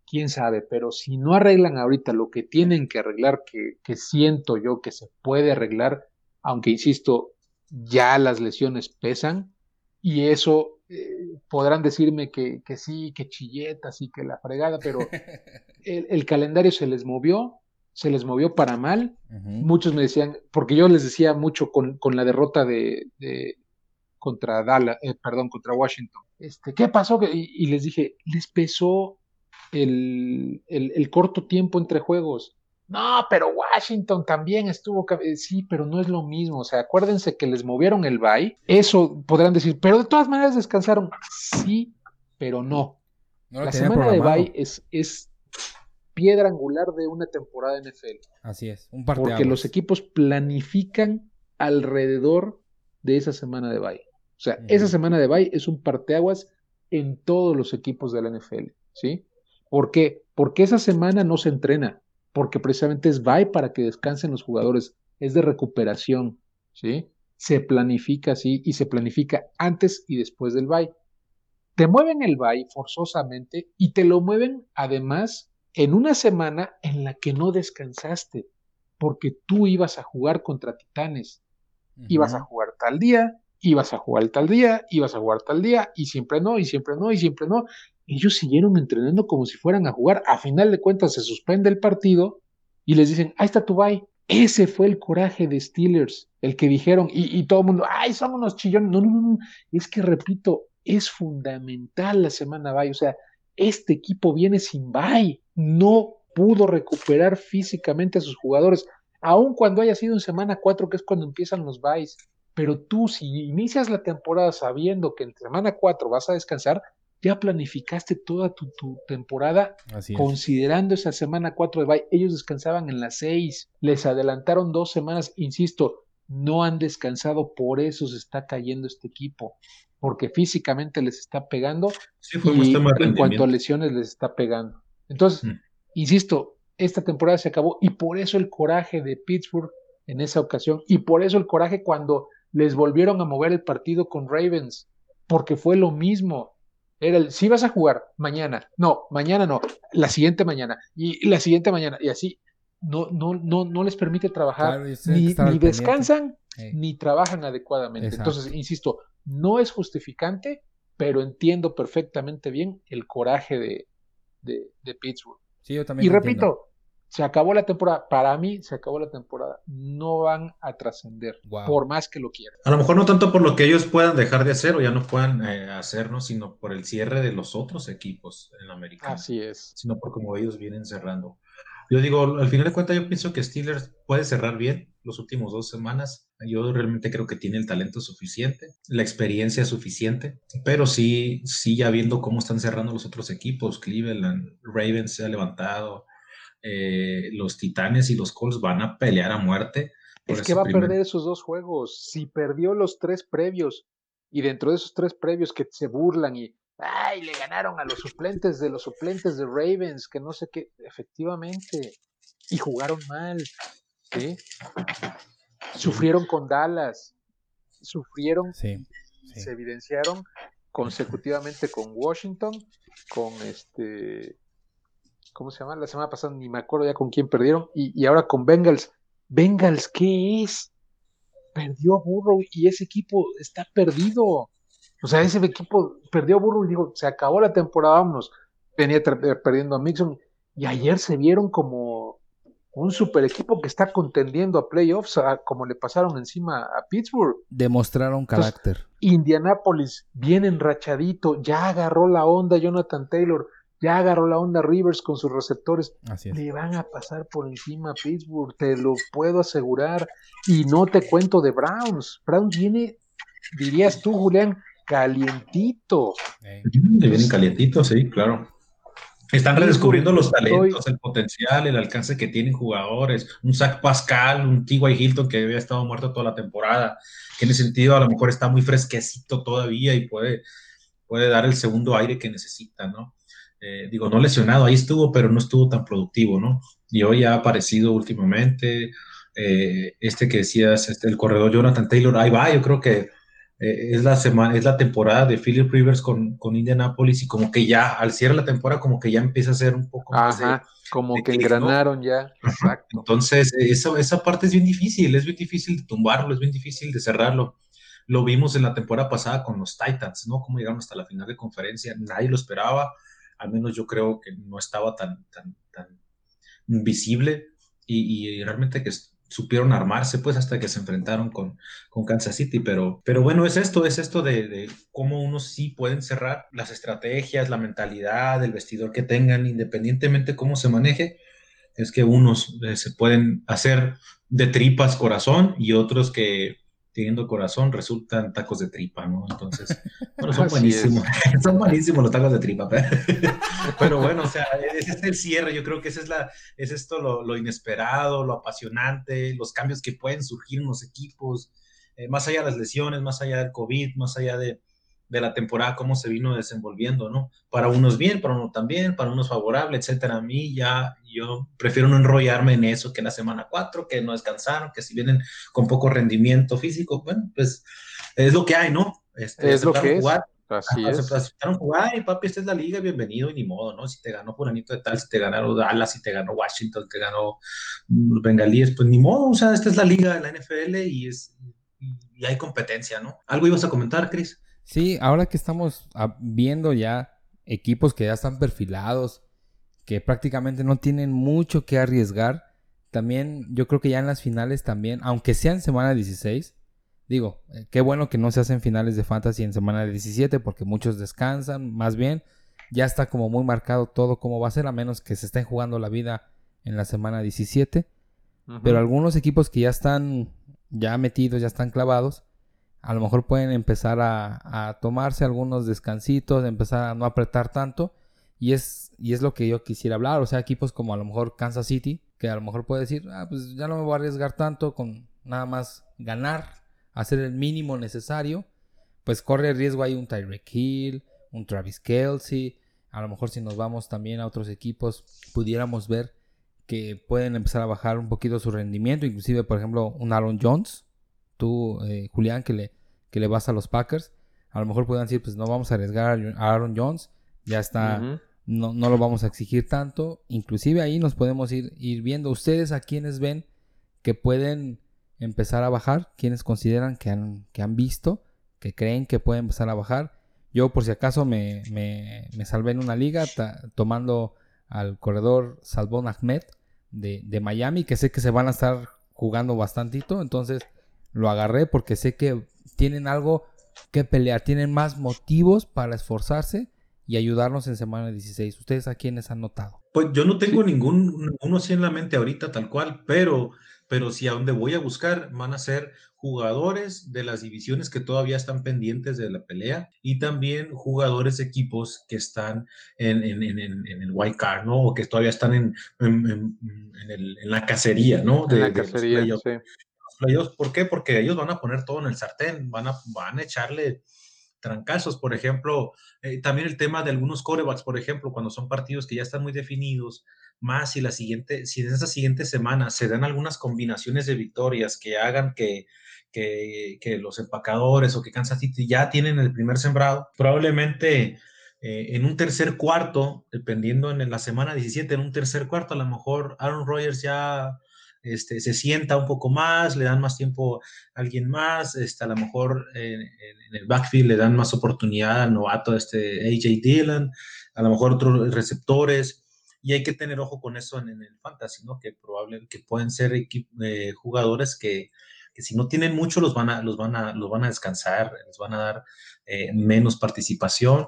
Quién sabe, pero si no arreglan ahorita lo que tienen que arreglar, que, que siento yo que se puede arreglar, aunque insisto, ya las lesiones pesan, y eso eh, podrán decirme que, que, sí, que chilletas y que la fregada, pero el, calendario se les movió, se les movió para mal. Muchos me decían, porque yo les decía mucho con, con la derrota de, contra Dallas, eh, perdón, contra Washington. Este, ¿Qué pasó? Y, les dije, les pesó el, el, el corto tiempo entre juegos no, pero Washington también estuvo, eh, sí, pero no es lo mismo, o sea, acuérdense que les movieron el bye, eso podrán decir, pero de todas maneras descansaron, sí, pero no. la semana de bye es, es piedra angular de una temporada NFL. Así es, un Porque los equipos planifican alrededor de esa semana de bye. O sea, esa semana de bye es un parteaguas en todos los equipos de la NFL, ¿sí? ¿Por qué? Porque esa semana no se entrena porque precisamente es bye para que descansen los jugadores, es de recuperación, ¿sí? Se planifica así y se planifica antes y después del bye. Te mueven el bye forzosamente y te lo mueven además en una semana en la que no descansaste, porque tú ibas a jugar contra Titanes, ibas a jugar tal día, ibas a jugar tal día, ibas a jugar tal día, y siempre no, y siempre no, y siempre no, ellos siguieron entrenando como si fueran a jugar. A final de cuentas se suspende el partido y les dicen, ahí está tu bye. Ese fue el coraje de Steelers, el que dijeron, y, todo el mundo, ay, son unos chillones. No, no, no, es que repito, es fundamental la semana bye. O sea, este equipo viene sin bye. No pudo recuperar físicamente a sus jugadores, aun cuando haya sido en semana 4, que es cuando empiezan los byes. Pero tú, si inicias la temporada sabiendo que en semana 4 vas a descansar, ya planificaste toda tu, temporada considerando esa semana 4 de bye. Ellos descansaban en las 6, les adelantaron dos semanas, insisto, no han descansado, por eso se está cayendo este equipo, porque físicamente les está pegando y en cuanto a lesiones les está pegando. Entonces, mm. insisto, esta temporada se acabó y por eso el coraje de Pittsburgh en esa ocasión y por eso el coraje cuando les volvieron a mover el partido con Ravens, porque fue lo mismo. Era el, si vas a jugar mañana, no, mañana no, la siguiente mañana, y la siguiente mañana, y así, no, no, no, no les permite trabajar, ni, descansan, ni trabajan adecuadamente. Entonces, insisto, no es justificante, pero entiendo perfectamente bien el coraje de, de, Pittsburgh. Sí, yo también y repito, se acabó la temporada. Para mí, se acabó la temporada. No van a trascender, por más que lo quieran. A lo mejor no tanto por lo que ellos puedan dejar de hacer o ya no puedan eh, hacerlo, sino por el cierre de los otros equipos en la América. Así es. Sino por cómo ellos vienen cerrando. Yo digo, al final de cuentas, yo pienso que Steelers puede cerrar bien los últimos dos semanas. Yo realmente creo que tiene el talento suficiente, la experiencia suficiente, pero sí, sí, ya viendo cómo están cerrando los otros equipos, Cleveland, Ravens se ha levantado, eh, los Titanes y los Colts van a pelear a muerte. Es que va a perder esos dos juegos. Si perdió los tres previos y dentro de esos tres previos que se burlan y ay, le ganaron a los suplentes de los suplentes de Ravens, que no sé qué, efectivamente, y jugaron mal, Sufrieron con Dallas, sufrieron, se evidenciaron consecutivamente con Washington, con este ¿cómo se llama? La semana pasada ni me acuerdo ya con quién perdieron, y, ahora con Bengals. Bengals, ¿qué es? Perdió a Burrow y ese equipo está perdido. O sea, ese equipo perdió a Burrow y dijo, se acabó la temporada, vámonos. Venía eh, perdiendo a Mixon y ayer se vieron como un super equipo que está contendiendo a playoffs, como le pasaron encima a Pittsburgh. Demostraron carácter. Indianapolis bien enrachadito, ya agarró la onda Jonathan Taylor ya agarró la onda Rivers con sus receptores. Así es. Le van a pasar por encima a Pittsburgh, te lo puedo asegurar. Y no te cuento de Browns. Browns viene, dirías tú, Julián, calientito. Le vienen calientitos, sí, claro. Están redescubriendo los talentos, el potencial, el alcance que tienen jugadores. Un Zach Pascal, un T.Y. Hilton que había estado muerto toda la temporada, que en ese sentido a lo mejor está muy fresquecito todavía y puede, puede dar el segundo aire que necesita, ¿no? Eh, digo, no lesionado, ahí estuvo, pero no estuvo tan productivo, ¿no? Y hoy ha aparecido últimamente, eh, este que decías, este, el corredor Jonathan Taylor, ahí va, yo creo que eh, es, la semana, es la temporada de Philip Rivers con, con Indianapolis y como que ya, al cierre de la temporada, como que ya empieza a ser un poco más como que engranaron ya. Exacto. Entonces, esa, esa parte es bien difícil, es bien difícil de tumbarlo, es bien difícil de cerrarlo. Lo vimos en la temporada pasada con los Titans, ¿no? Cómo llegaron hasta la final de conferencia, nadie lo esperaba al menos yo creo que no estaba tan, tan, tan visible y, realmente que supieron armarse pues hasta que se enfrentaron con, con Kansas City, pero, pero bueno, es esto, es esto de, cómo unos sí pueden cerrar las estrategias, la mentalidad, el vestidor que tengan, independientemente cómo se maneje, es que unos eh, se pueden hacer de tripas corazón y otros que teniendo corazón resultan tacos de tripa, ¿no? Entonces, bueno, son buenísimos, son buenísimos los tacos de tripa, pero, bueno, o sea, ese es el cierre, yo creo que ese es, la, es esto lo, inesperado, lo apasionante, los cambios que pueden surgir en los equipos, eh, más allá de las lesiones, más allá del COVID, más allá de, de la temporada, cómo se vino desenvolviendo, ¿no? Para unos bien, para unos también, para unos favorable, etcétera. A mí ya, yo prefiero no enrollarme en eso que en la semana 4, que no descansaron, que si vienen con poco rendimiento físico, bueno, pues es lo que hay, ¿no? Este, es lo que jugar, es. Así es. Aceptaron jugar y papi, esta es la liga, bienvenido y ni modo, ¿no? Si te ganó Furanito de tal, si te ganaron Dallas, si te ganó Washington, te ganó los Bengalíes, pues ni modo, o sea, esta es la liga de la NFL y es y hay competencia, ¿no? ¿Algo ibas a comentar, Chris? Sí, ahora que estamos viendo ya equipos que ya están perfilados, que prácticamente no tienen mucho que arriesgar, también yo creo que ya en las finales también, aunque sean semana 16, digo, eh, qué bueno que no se hacen finales de fantasy en semana 17 porque muchos descansan, más bien ya está como muy marcado todo cómo va a ser, a menos que se estén jugando la vida en la semana 17. Pero algunos equipos que ya están ya metidos, ya están clavados, a lo mejor pueden empezar a, tomarse algunos descansitos, empezar a no apretar tanto. Y es, y es lo que yo quisiera hablar. O sea, equipos como a lo mejor Kansas City, que a lo mejor puede decir, ah, pues ya no me voy a arriesgar tanto con nada más ganar, hacer el mínimo necesario. Pues corre el riesgo ahí un Tyreek Hill, un Travis Kelsey. A lo mejor si nos vamos también a otros equipos, pudiéramos ver que pueden empezar a bajar un poquito su rendimiento. Inclusive, por ejemplo, un Aaron Jones tú, eh, Julián, que le, que le vas a los Packers, a lo mejor puedan decir, pues no vamos a arriesgar a Aaron Jones, ya está, no, no, lo vamos a exigir tanto. Inclusive ahí nos podemos ir, ir viendo ustedes a quienes ven que pueden empezar a bajar, quienes consideran que han, que han visto, que creen que pueden empezar a bajar. Yo por si acaso me, me, me salvé en una liga tomando al corredor Salvón Ahmed de, de Miami, que sé que se van a estar jugando bastantito, entonces lo agarré porque sé que tienen algo que pelear, tienen más motivos para esforzarse y ayudarnos en semana 16. ¿Ustedes a quiénes han notado? Pues yo no tengo ningún uno así en la mente ahorita tal cual, pero pero si a donde voy a buscar van a ser jugadores de las divisiones que todavía están pendientes de la pelea y también jugadores de equipos que están en, en, en, en el white card, ¿no? O que todavía están en, el, la cacería, ¿no? De, la cacería, sí. ¿Por qué? Porque ellos van a poner todo en el sartén, van a, van a echarle trancazos, por ejemplo, eh, también el tema de algunos corebacks, por ejemplo, cuando son partidos que ya están muy definidos, más si la siguiente, si en esa siguiente semana se dan algunas combinaciones de victorias que hagan que, que, que los empacadores o que Kansas City ya tienen el primer sembrado, probablemente eh, en un tercer cuarto, dependiendo en la semana 17, en un tercer cuarto, a lo mejor Aaron Rodgers ya este, se sienta un poco más, le dan más tiempo a alguien más, este, a lo mejor en, el backfield le dan más oportunidad al novato, este AJ Dillon, a lo mejor otros receptores, y hay que tener ojo con eso en, el fantasy, ¿no? Que probablemente que pueden ser eh, jugadores que, que, si no tienen mucho los van a, los van a, los van a descansar, les van a dar eh, menos participación.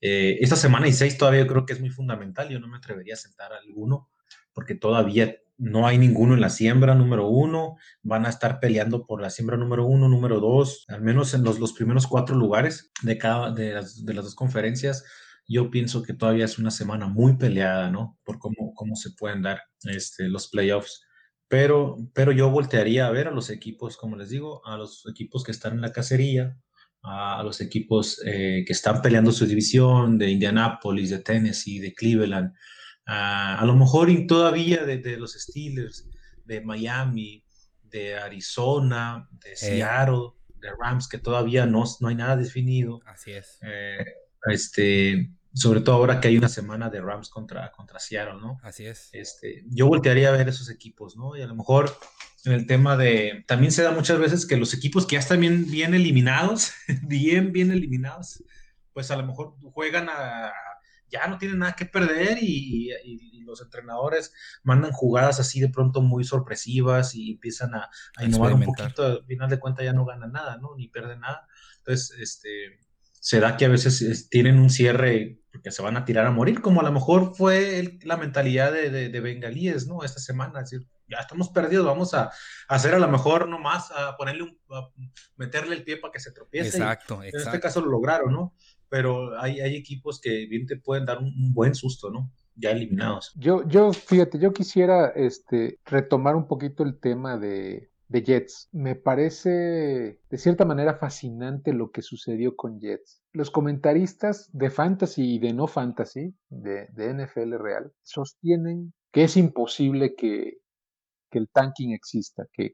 Eh, esta semana y seis todavía creo que es muy fundamental, yo no me atrevería a sentar a alguno, porque todavía no hay ninguno en la siembra número uno, van a estar peleando por la siembra número uno, número dos, al menos en los, los primeros cuatro lugares de cada de las, de las dos conferencias yo pienso que todavía es una semana muy peleada, ¿no? Por cómo, cómo se pueden dar este, los playoffs. Pero, pero yo voltearía a ver a los equipos, como les digo, a los equipos que están en la cacería, a, los equipos eh, que están peleando su división, de Indianapolis, de Tennessee, de Cleveland, a lo mejor todavía de, los Steelers, de Miami, de Arizona, de eh. Seattle, de Rams, que todavía no, no hay nada definido. Así es. Eh, este, sobre todo ahora que hay una semana de Rams contra, contra Seattle, ¿no? Así es. Este, yo voltearía a ver esos equipos, ¿no? Y a lo mejor en el tema de, también se da muchas veces que los equipos que ya están bien, bien eliminados, bien, bien eliminados, pues a lo mejor juegan a, ya no tienen nada que perder y, los entrenadores mandan jugadas así de pronto muy sorpresivas y empiezan a, a innovar un poquito, al final de cuentas ya no ganan nada, ¿no? Ni pierden nada. Entonces, este, se da que a veces tienen un cierre porque se van a tirar a morir, como a lo mejor fue la mentalidad de, de, bengalíes, ¿no? Esta semana, es decir, ya estamos perdidos, vamos a, hacer a lo mejor nomás, a ponerle un, meterle el pie para que se tropiece. Exacto, exacto. En este caso lo lograron, ¿no? Pero hay, hay equipos que bien te pueden dar un, buen susto, ¿no? Ya eliminados. Yo, yo, fíjate, yo quisiera este, retomar un poquito el tema de, de Jets. Me parece de cierta manera fascinante lo que sucedió con Jets. Los comentaristas de fantasy y de no fantasy, de, NFL real, sostienen que es imposible que, el tanking exista, que,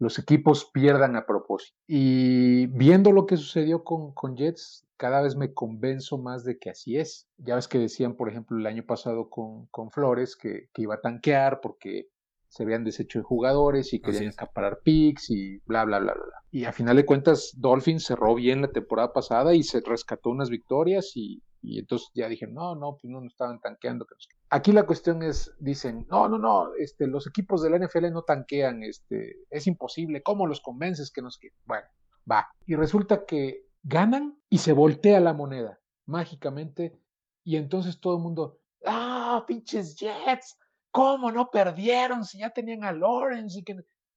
los equipos pierdan a propósito. Y viendo lo que sucedió con, con Jets, cada vez me convenzo más de que así es. Ya ves que decían, por ejemplo, el año pasado con, con Flores que, que, iba a tanquear porque se habían deshecho de jugadores y querían acaparar picks y bla, bla, bla, bla. Y a final de cuentas, Dolphins cerró bien la temporada pasada y se rescató unas victorias y, entonces ya dije, no, no, pues no, no estaban tanqueando. Aquí la cuestión es, dicen, no, no, no, este, los equipos de la NFL no tanquean, este, es imposible, ¿cómo los convences que nos... Bueno, va. Y resulta que ganan y se voltea la moneda, mágicamente, y entonces todo el mundo, ah, pinches Jets, ¿Cómo no perdieron si ya tenían a Lawrence y que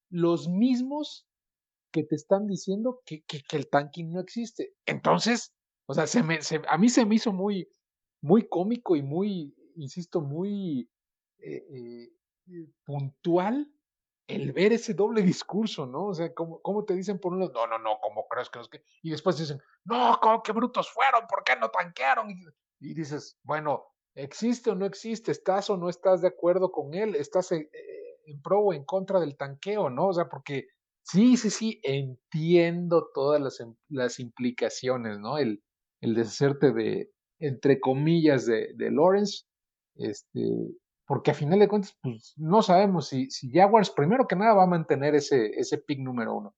los mismos que te están diciendo que, que, el tanking no existe? Entonces, o sea, se me, a mí se me hizo muy, muy cómico y muy, insisto, muy eh, eh, puntual el ver ese doble discurso, ¿no? O sea, ¿cómo, cómo te dicen por un lado, no, no, no, ¿cómo crees que los que... Y después dicen, no, ¿cómo, qué brutos fueron? ¿Por qué no tanquearon? y dices, bueno, ¿Existe o no existe? ¿Estás o no estás de acuerdo con él? ¿Estás en, pro o en contra del tanqueo, no? O sea, porque sí, sí, sí, entiendo todas las, las implicaciones, ¿no? El, el deshacerte de, entre comillas, de, de Lawrence, este, porque a final de cuentas, pues no sabemos si, si Jaguars, primero que nada, va a mantener ese, ese pick número uno.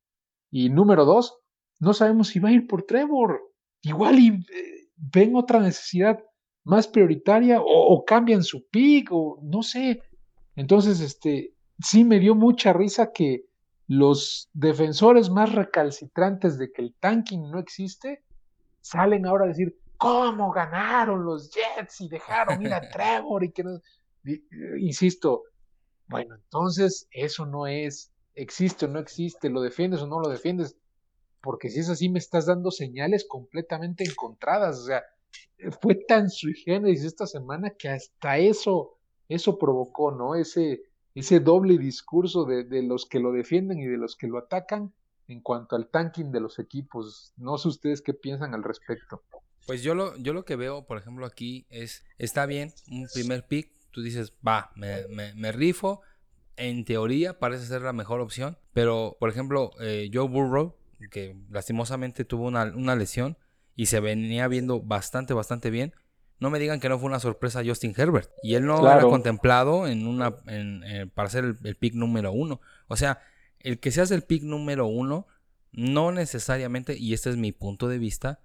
Y número dos, no sabemos si va a ir por Trevor. Igual y eh, ven otra necesidad más prioritaria o, cambian su pick o no sé. Entonces, este, sí me dio mucha risa que los defensores más recalcitrantes de que el tanking no existe salen ahora a decir, ¿cómo ganaron los Jets y dejaron ir a Trevor y que no... Insisto, bueno, entonces eso no es, existe o no existe, lo defiendes o no lo defiendes, porque si es así me estás dando señales completamente encontradas, o sea, fue tan sui generis esta semana que hasta eso, eso provocó, ¿no? Ese, ese doble discurso de, de, los que lo defienden y de los que lo atacan en cuanto al tanking de los equipos. No sé ustedes qué piensan al respecto. Pues yo lo, yo lo que veo, por ejemplo, aquí es, está bien, un primer pick, tú dices, va, me, me, rifo, en teoría parece ser la mejor opción, pero, por ejemplo, eh, Joe Burrow, que lastimosamente tuvo una, una lesión, y se venía viendo bastante, bastante bien. No me digan que no fue una sorpresa Justin Herbert. Y él no era contemplado en una, en, para ser el, el, pick número uno. O sea, el que seas el pick número uno, no necesariamente, y este es mi punto de vista,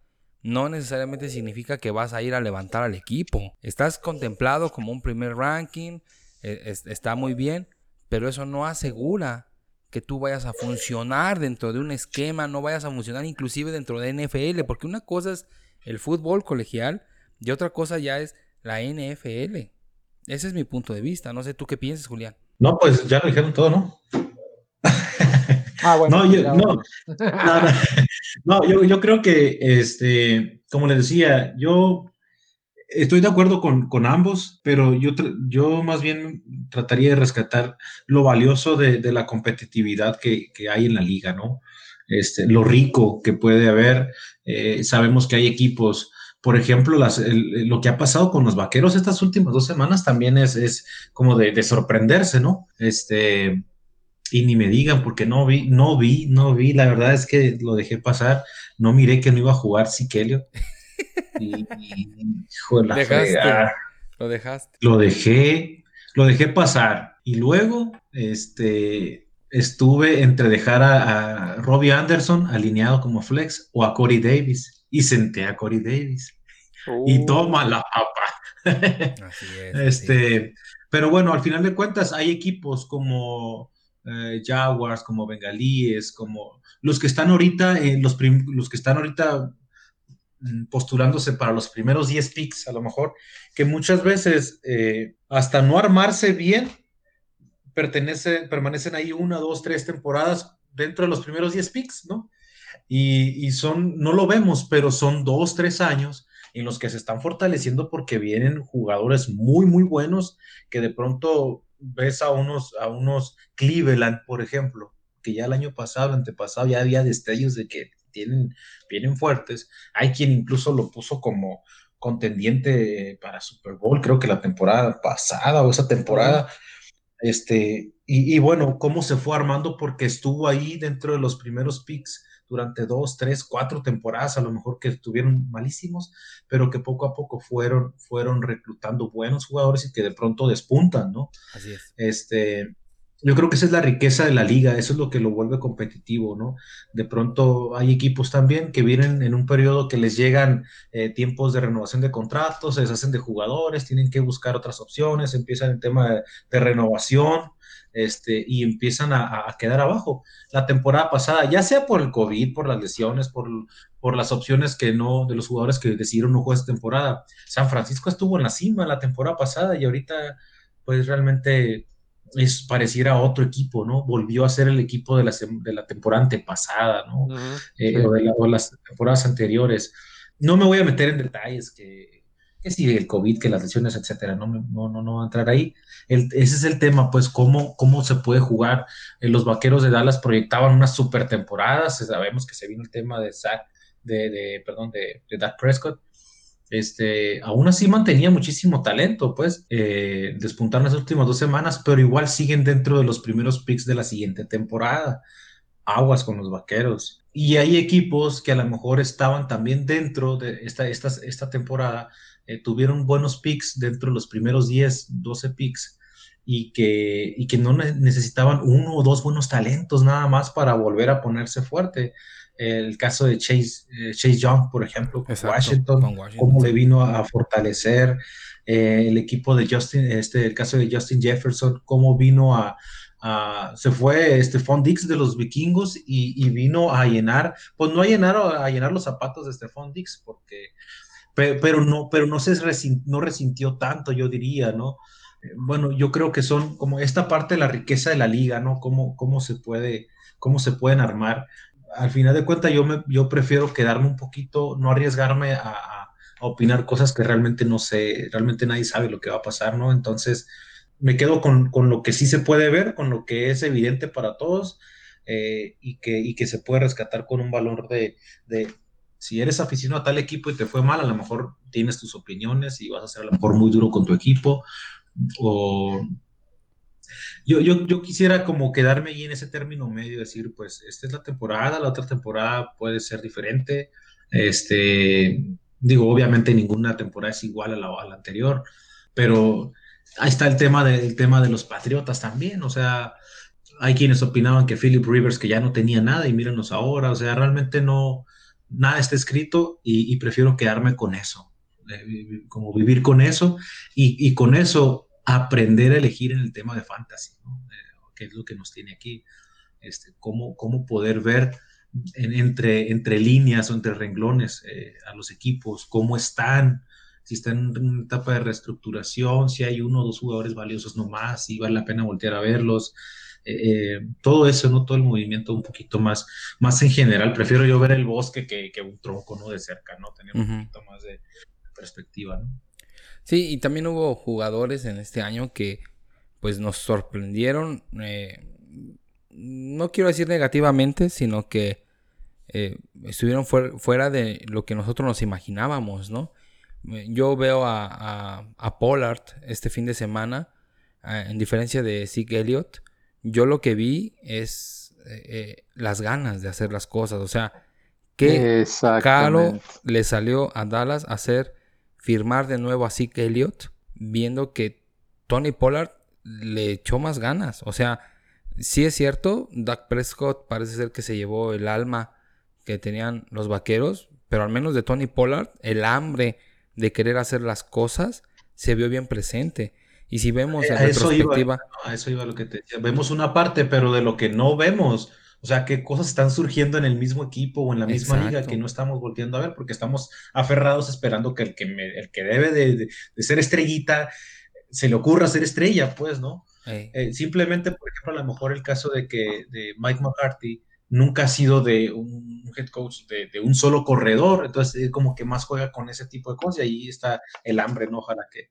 no necesariamente significa que vas a ir a levantar al equipo. Estás contemplado como un primer ranking, e, está muy bien, pero eso no asegura que tú vayas a funcionar dentro de un esquema, no vayas a funcionar inclusive dentro de NFL, porque una cosa es el fútbol colegial y otra cosa ya es la NFL. Ese es mi punto de vista. No sé tú qué piensas, Julián. No, pues ya lo dijeron todo, ¿no? Ah, bueno. No, yo, no, no, yo, creo que, este, como les decía, yo estoy de acuerdo con, con ambos, pero yo, yo más bien trataría de rescatar lo valioso de, de la competitividad que, que, hay en la liga, ¿no? Este, lo rico que puede haber. Eh, sabemos que hay equipos, por ejemplo, lo que ha pasado con los vaqueros estas últimas dos semanas también es, es como de, de sorprenderse, ¿no? Este, y ni me digan porque no vi, no vi, no vi, la verdad es que lo dejé pasar, no miré que no iba a jugar Siquelio. Y, lo dejaste. Lo dejé, lo dejé pasar. Y luego, este, estuve entre dejar a, Robbie Anderson alineado como flex o a Corey Davis. Y senté a Corey Davis. Y uh. toma la papa. Así es, este, pero bueno, al final de cuentas hay equipos como eh, Jaguars, como Bengalíes, como los que están ahorita, eh, los, los que están ahorita mm, postulándose para los primeros 10 picks, a lo mejor, que muchas veces eh, hasta no armarse bien, pertenece, permanecen ahí una, dos, tres temporadas dentro de los primeros 10 picks, ¿no? Y, y, son, no lo vemos, pero son dos, tres años en los que se están fortaleciendo porque vienen jugadores muy, muy buenos que de pronto ves a unos, a unos Cleveland, por ejemplo, que ya el año pasado, antepasado, ya había destellos de que tienen, vienen fuertes. Hay quien incluso lo puso como contendiente para Super Bowl, creo que la temporada pasada o esa temporada. Este, y, y bueno, cómo se fue armando porque estuvo ahí dentro de los primeros picks durante dos, tres, cuatro temporadas, a lo mejor que estuvieron malísimos, pero que poco a poco fueron, fueron reclutando buenos jugadores y que de pronto despuntan, ¿no? Así es. Este, yo creo que esa es la riqueza de la liga, eso es lo que lo vuelve competitivo, ¿no? De pronto hay equipos también que vienen en un periodo que les llegan eh, tiempos de renovación de contratos, se deshacen de jugadores, tienen que buscar otras opciones, empiezan el tema de renovación, este, y empiezan a, quedar abajo. La temporada pasada, ya sea por el COVID, por las lesiones, por, por las opciones que no, de los jugadores que decidieron no jugar esta temporada, San Francisco estuvo en la cima la temporada pasada y ahorita, pues realmente es pareciera otro equipo, ¿no? Volvió a ser el equipo de la, de la temporada antepasada, ¿no? Eh, o, de las temporadas anteriores. No me voy a meter en detalles que que si el COVID, que las lesiones, etcétera, no, no, no, no va a entrar ahí. ese es el tema, pues, cómo, cómo se puede jugar. Eh, los vaqueros de Dallas proyectaban unas super temporadas, sabemos que se vino el tema de Zach, de, de perdón, de, de Dak Prescott. Este, aún así mantenía muchísimo talento, pues, eh, despuntaron las últimas dos semanas, pero igual siguen dentro de los primeros picks de la siguiente temporada. Aguas con los vaqueros. Y hay equipos que a lo mejor estaban también dentro de esta, esta, esta temporada, eh, tuvieron buenos picks dentro de los primeros 10, 12 picks y que, y que no necesitaban uno o dos buenos talentos nada más para volver a ponerse fuerte. El caso de Chase, eh, Chase Young, por ejemplo, con Washington, cómo le vino a fortalecer eh, el equipo de Justin, este, el caso de Justin Jefferson, cómo vino a, se fue Stephon Dix de los vikingos y, y, vino a llenar, pues no a llenar, a llenar los zapatos de Stephon Dix, porque pero, no, pero no se no resintió tanto, yo diría, ¿no? Eh, bueno, yo creo que son como esta parte de la riqueza de la liga, ¿no? Cómo, cómo, se, puede, cómo se pueden armar. Al final de cuentas, yo, me, yo prefiero quedarme un poquito, no arriesgarme a, a, opinar cosas que realmente no sé, realmente nadie sabe lo que va a pasar, ¿no? Entonces, me quedo con, con lo que sí se puede ver, con lo que es evidente para todos eh, y, que, y que se puede rescatar con un valor de, de si eres aficionado a tal equipo y te fue mal, a lo mejor tienes tus opiniones y vas a ser a lo mejor muy duro con tu equipo. O yo, yo, yo quisiera como quedarme ahí en ese término medio, decir, pues esta es la temporada, la otra temporada puede ser diferente. Este, digo, obviamente ninguna temporada es igual a la, a la anterior, pero ahí está el tema, de, tema de los Patriotas también, o sea, hay quienes opinaban que Philip Rivers que ya no tenía nada y mírenos ahora, o sea, realmente no, nada está escrito y, prefiero quedarme con eso, eh, como vivir con eso y, con eso aprender a elegir en el tema de fantasy, eh, que es lo que nos tiene aquí, este, cómo, cómo poder ver entre, entre líneas o entre renglones eh, a los equipos, cómo están, si están en una etapa de reestructuración, si hay uno o dos jugadores valiosos nomás, si vale la pena voltear a verlos. Eh, eh, todo eso, ¿no? Todo el movimiento un poquito más, más en general. Prefiero yo ver el bosque que, que un tronco, ¿no? De cerca, ¿no? Tener un poquito más de perspectiva, ¿no? Sí, y también hubo jugadores en este año que pues nos sorprendieron. Eh, no quiero decir negativamente, sino que estuvieron fuera de lo que nosotros nos imaginábamos, ¿no? Yo veo a, a, Pollard este fin de semana, en diferencia de Zeke Elliott, yo lo que vi es eh, eh, las ganas de hacer las cosas. O sea, qué caro le salió a Dallas hacer firmar de nuevo a Zeke Elliott, viendo que Tony Pollard le echó más ganas. O sea, sí es cierto, Doug Prescott parece ser que se llevó el alma que tenían los vaqueros, pero al menos de Tony Pollard, el hambre de querer hacer las cosas se vio bien presente. Y si vemos en retrospectiva... a eso iba lo que te decía. Vemos una parte, pero de lo que no vemos, o sea, qué cosas están surgiendo en el mismo equipo o en la misma liga que no estamos volviendo a ver porque estamos aferrados esperando que el que, el que debe de, ser estrellita se le ocurra ser estrella, pues, ¿no? Eh, simplemente, por ejemplo, a lo mejor el caso de que de Mike McCarthy nunca ha sido de un head coach de, un solo corredor, entonces como que más juega con ese tipo de cosas y ahí está el hambre, ¿no? Ojalá que,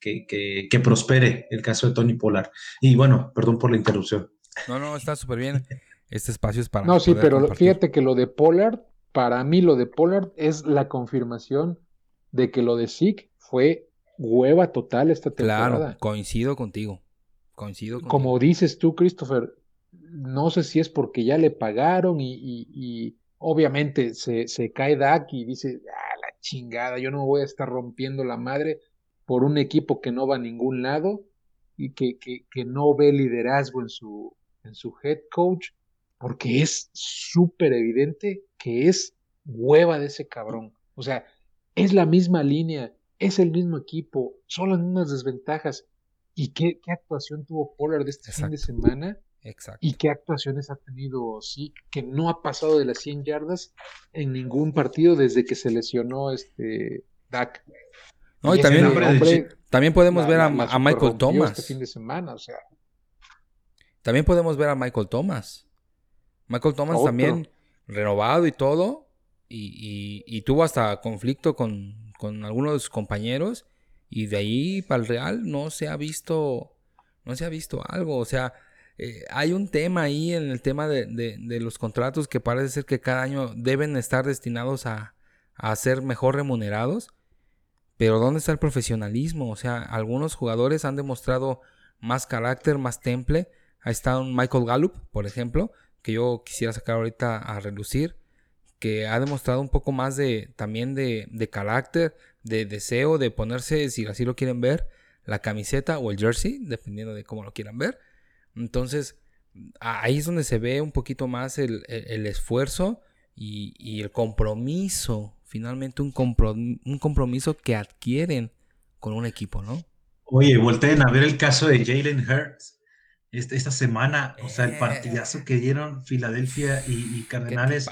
que, que, prospere el caso de Tony Pollard. Y bueno, perdón por la interrupción. No, no, está súper bien. Este espacio es para... No, sí, pero fíjate que lo de Pollard, para mí lo de Pollard es la confirmación de que lo de Zeke fue hueva total esta temporada. Claro, coincido contigo. Coincido contigo. Como dices tú, Christopher, no sé si es porque ya le pagaron y, obviamente se, se, cae Dak y dice, ah, la chingada, yo no voy a estar rompiendo la madre por un equipo que no va a ningún lado y que, que, no ve liderazgo en su, en su head coach, porque es súper evidente que es hueva de ese cabrón. O sea, es la misma línea, es el mismo equipo, son las mismas desventajas. ¿Y qué, qué actuación tuvo Pollard de este fin de semana? Exacto. ¿Y qué actuaciones ha tenido sí que no ha pasado de las 100 yardas en ningún partido desde que se lesionó este Dak? No, y, también, también podemos ver a, Michael Thomas. Este fin de semana, o sea. También podemos ver a Michael Thomas. Michael Thomas también renovado y todo. Y, y, tuvo hasta conflicto con, con, algunos de sus compañeros. Y de ahí para el Real no se ha visto. No se ha visto algo. O sea, eh, hay un tema ahí en el tema de, de, los contratos que parece ser que cada año deben estar destinados a, a ser mejor remunerados. Pero ¿dónde está el profesionalismo? O sea, algunos jugadores han demostrado más carácter, más temple. Ahí está un Michael Gallup, por ejemplo, que yo quisiera sacar ahorita a relucir, que ha demostrado un poco más de también de, de carácter, de deseo de ponerse, si así lo quieren ver, la camiseta o el jersey, dependiendo de cómo lo quieran ver. Entonces, ahí es donde se ve un poquito más el, esfuerzo y, y, el compromiso finalmente un, un compromiso que adquieren con un equipo, ¿no? Oye, volteen a ver el caso de Jalen Hurts este, esta, semana, o sea, el eh. partidazo que dieron Filadelfia y, Cardenales.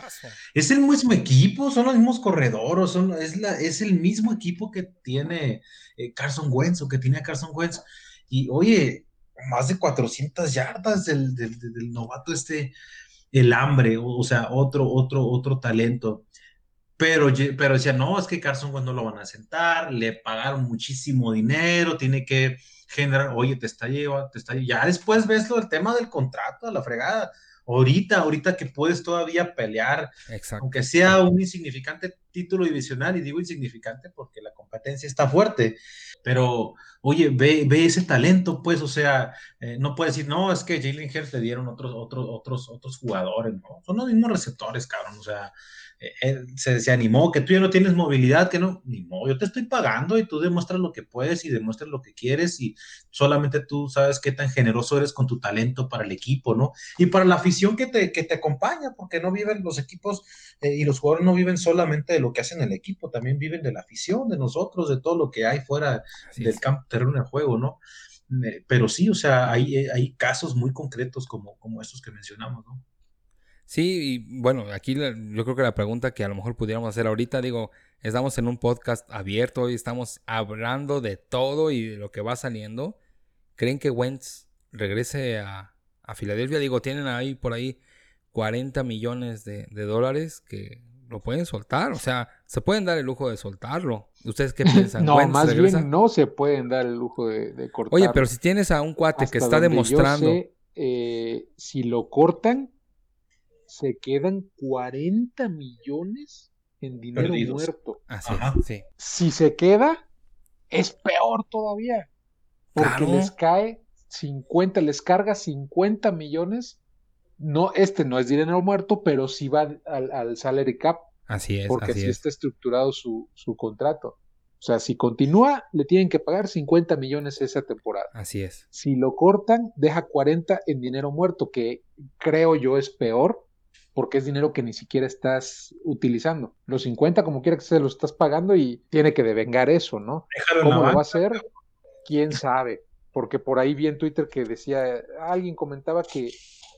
Es el mismo equipo, son los mismos corredores, son, es, la, es el mismo equipo que tiene eh, Carson Wentz o que tiene Carson Wentz. Y oye, más de 400 yardas del, del, del novato este, el hambre, o, o sea, otro, otro, otro talento. Pero, pero decía, no, es que Carson cuando lo van a sentar, le pagaron muchísimo dinero, tiene que generar, oye, te está llevando, te está ya después ves lo del tema del contrato, a la fregada. Ahorita, ahorita que puedes todavía pelear, aunque sea un insignificante, título divisional y digo insignificante porque la competencia está fuerte, pero oye, ve, ve ese talento, pues, o sea, eh, no puedes decir, no, es que Jalen Hurts le dieron otros, otros, otros, otros jugadores, no, son los mismos receptores, cabrón, o sea, él se, se, animó, que tú ya no tienes movilidad, que no, ni modo, yo te estoy pagando y tú demuestras lo que puedes y demuestras lo que quieres y solamente tú sabes qué tan generoso eres con tu talento para el equipo, ¿no? Y para la afición que te, que te acompaña, porque no viven los equipos eh, y los jugadores no viven solamente de lo que hacen el equipo, también viven de la afición, de nosotros, de todo lo que hay fuera Así del es. campo terreno de juego, ¿no? Eh, pero sí, o sea, hay, hay casos muy concretos como, como estos que mencionamos, ¿no? Sí, y bueno, aquí yo creo que la pregunta que a lo mejor pudiéramos hacer ahorita, digo, estamos en un podcast abierto y estamos hablando de todo y de lo que va saliendo. ¿Creen que Wentz regrese a, a Filadelfia? Digo, tienen ahí por ahí 40 millones de, de, dólares que lo pueden soltar, o sea, se pueden dar el lujo de soltarlo. ¿Ustedes qué piensan? no, más regresa? bien no se pueden dar el lujo de, de cortarlo. Oye, pero si tienes a un cuate Hasta que está demostrando... Sé, eh, si lo cortan, se quedan 40 millones en dinero Perdidos. muerto. Así es, sí. Si se queda, es peor todavía. Porque claro. les cae 50, les carga 50 millones. No, este no es dinero muerto, pero sí va al, al salary cap. Así es. Porque así, así es. está estructurado su, su contrato. O sea, si continúa, le tienen que pagar 50 millones esa temporada. Así es. Si lo cortan, deja 40 en dinero muerto, que creo yo es peor, porque es dinero que ni siquiera estás utilizando. Los 50, como quiera que se lo estás pagando y tiene que devengar eso, ¿no? Déjalo ¿Cómo lo va a hacer? ¿Quién sabe? Porque por ahí vi en Twitter que decía, alguien comentaba que,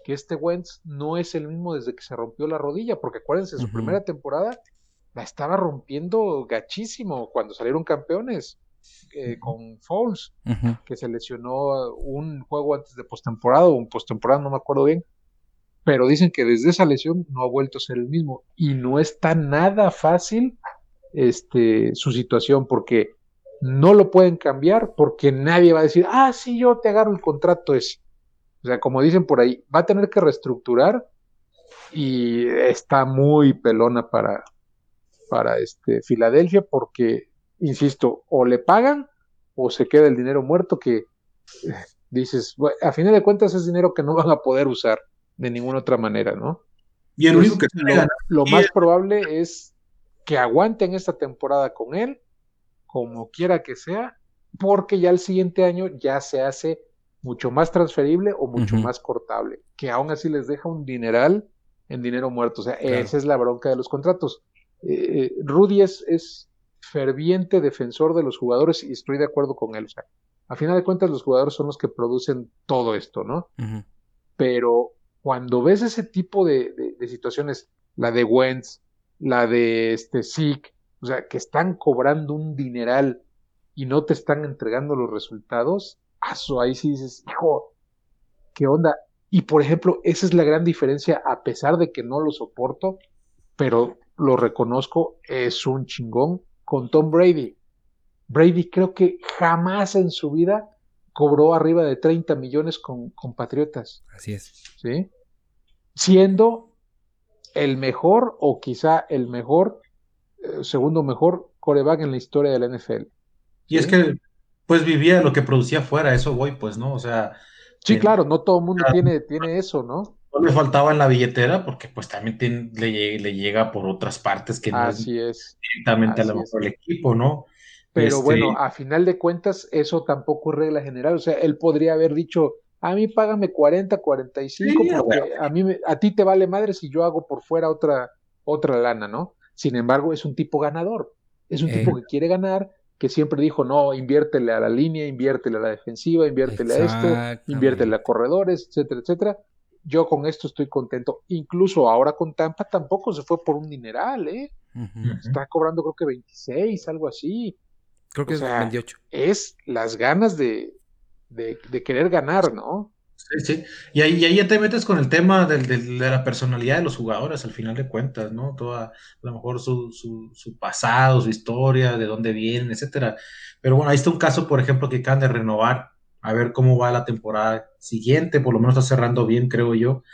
que este Wentz no es el mismo desde que se rompió la rodilla, porque acuérdense, su uh -huh. primera temporada la estaba rompiendo gachísimo cuando salieron campeones. Eh, con Foles, uh -huh. que se lesionó un juego antes de postemporada o un postemporada, no me acuerdo bien, pero dicen que desde esa lesión no ha vuelto a ser el mismo y no está nada fácil este, su situación porque no lo pueden cambiar porque nadie va a decir, ah, sí, yo te agarro el contrato ese. O sea, como dicen por ahí, va a tener que reestructurar y está muy pelona para, para este, Filadelfia porque, insisto, o le pagan o se queda el dinero muerto que eh, dices, bueno, a final de cuentas es dinero que no van a poder usar de ninguna otra manera, ¿no? Y el único que lo, lo más probable es que aguanten esta temporada con él, como quiera que sea, porque ya el siguiente año ya se hace mucho más transferible o mucho uh -huh. más cortable, que aún así les deja un dineral en dinero muerto. O sea, claro. esa es la bronca de los contratos. Eh, Rudy es, es, ferviente defensor de los jugadores y estoy de acuerdo con él. O sea, a final de cuentas los jugadores son los que producen todo esto, ¿no? Uh -huh. Pero cuando ves ese tipo de, de, de, situaciones, la de Wentz, la de este Zeke, o sea, que están cobrando un dineral y no te están entregando los resultados, ahí sí dices, hijo, ¿qué onda? Y por ejemplo, esa es la gran diferencia, a pesar de que no lo soporto, pero lo reconozco, es un chingón con Tom Brady. Brady creo que jamás en su vida cobró arriba de 30 millones con, con Patriotas. Así es. ¿Sí? Siendo el mejor o quizá el mejor, eh, segundo mejor coreback en la historia de la NFL. Y ¿sí? es que pues vivía lo que producía fuera, eso voy, pues, ¿no? O sea. Sí, eh, claro, no todo el mundo claro, tiene, tiene eso, ¿no? No le faltaba en la billetera porque pues también tiene, le, le, llega por otras partes que no Así es, directamente Así a lo mejor el equipo, ¿no? Pero este... bueno, a final de cuentas, eso tampoco es regla general. O sea, él podría haber dicho, a mí págame 40, 45, sí, porque bueno. a, mí, a ti te vale madre si yo hago por fuera otra, otra lana, ¿no? Sin embargo, es un tipo ganador. Es un eh. tipo que quiere ganar, que siempre dijo, no, inviértele a la línea, inviértele a la defensiva, inviértele a esto, inviértele a corredores, etcétera, etcétera. Yo con esto estoy contento. Incluso ahora con Tampa tampoco se fue por un dineral, ¿eh? Uh -huh. Está cobrando creo que 26, algo así. Creo que o es sea, 28. Es las ganas de, de, de, querer ganar, ¿no? Sí, sí. Y ahí, y ahí ya te metes con el tema del, del, de la personalidad de los jugadores, al final de cuentas, ¿no? Toda, a lo mejor su, su, su, pasado, su historia, de dónde vienen, etcétera. Pero bueno, ahí está un caso, por ejemplo, que acaban de renovar, a ver cómo va la temporada siguiente, por lo menos está cerrando bien, creo yo.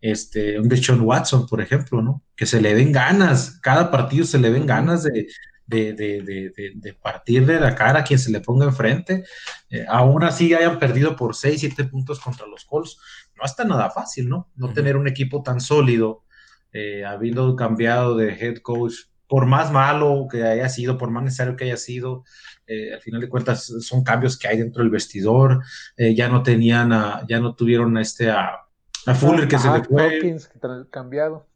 este, un Deshaun Watson, por ejemplo, ¿no? Que se le ven ganas, cada partido se le ven ganas de, de, de, de, partir de la cara a quien se le ponga enfrente. Eh, aún así hayan perdido por 6, 7 puntos contra los Colts. No está nada fácil, ¿no? No tener un equipo tan sólido, eh, habiendo cambiado de head coach, por más malo que haya sido, por más necesario que haya sido, eh, al final de cuentas son cambios que hay dentro del vestidor. ya no tenían, ya no tuvieron a este, a, a Fuller que se le fue. Hopkins, cambiado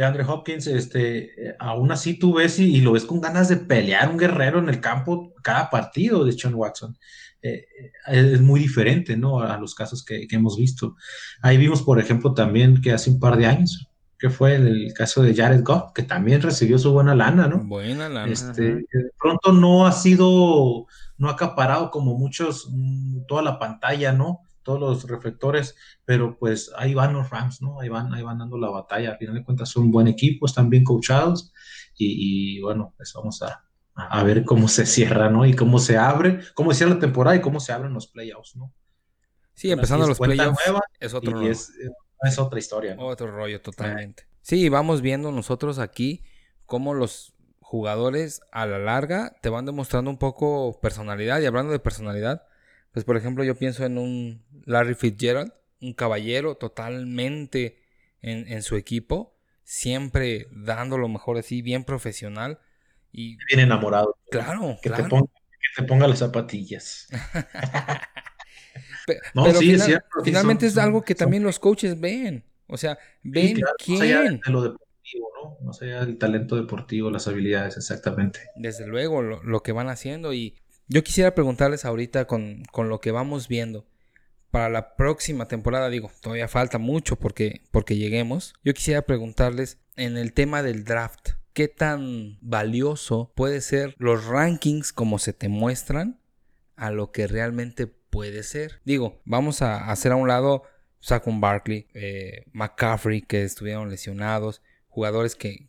de Andre Hopkins, este, aún así tú ves y, lo ves con ganas de pelear un guerrero en el campo cada partido de Sean Watson. Eh, eh, es muy diferente, ¿no? A los casos que, hemos visto. Ahí vimos, por ejemplo, también que hace un par de años, que fue el, caso de Jared Goff, que también recibió su buena lana, ¿no? Buena lana. Este, de pronto no ha sido, no ha acaparado como muchos, mm, toda la pantalla, ¿no? Todos los reflectores, pero pues ahí van los Rams, ¿no? Ahí van, ahí van dando la batalla. Al final de cuentas son un buen equipo, están bien coachados y, bueno, pues vamos a, a, ver cómo se cierra, ¿no? Y cómo se abre, cómo cierra la temporada y cómo se abren los playoffs, ¿no? Sí, empezando los playoffs es otro es, es, otra historia. ¿no? Otro rollo totalmente. Sí, vamos viendo nosotros aquí cómo los jugadores a la larga te van demostrando un poco personalidad y hablando de personalidad, pues por ejemplo yo pienso en un Larry Fitzgerald, un caballero totalmente en, su equipo, siempre dando lo mejor así, bien profesional. Y, bien enamorado. Claro, que claro. Te ponga, que te ponga las zapatillas. pero, sí, es cierto, finalmente es algo que también los coaches ven. O sea, ven quién. lo deportivo, ¿no? Más allá del talento deportivo, las habilidades, exactamente. Desde luego, lo, lo que van haciendo. Y yo quisiera preguntarles ahorita con, lo que vamos viendo para la próxima temporada, digo, todavía falta mucho porque, porque lleguemos. Yo quisiera preguntarles en el tema del draft, ¿qué tan valioso puede ser los rankings como se te muestran a lo que realmente puede ser? Digo, vamos a hacer a un lado Saquon Barkley, eh, McCaffrey, que estuvieron lesionados, jugadores que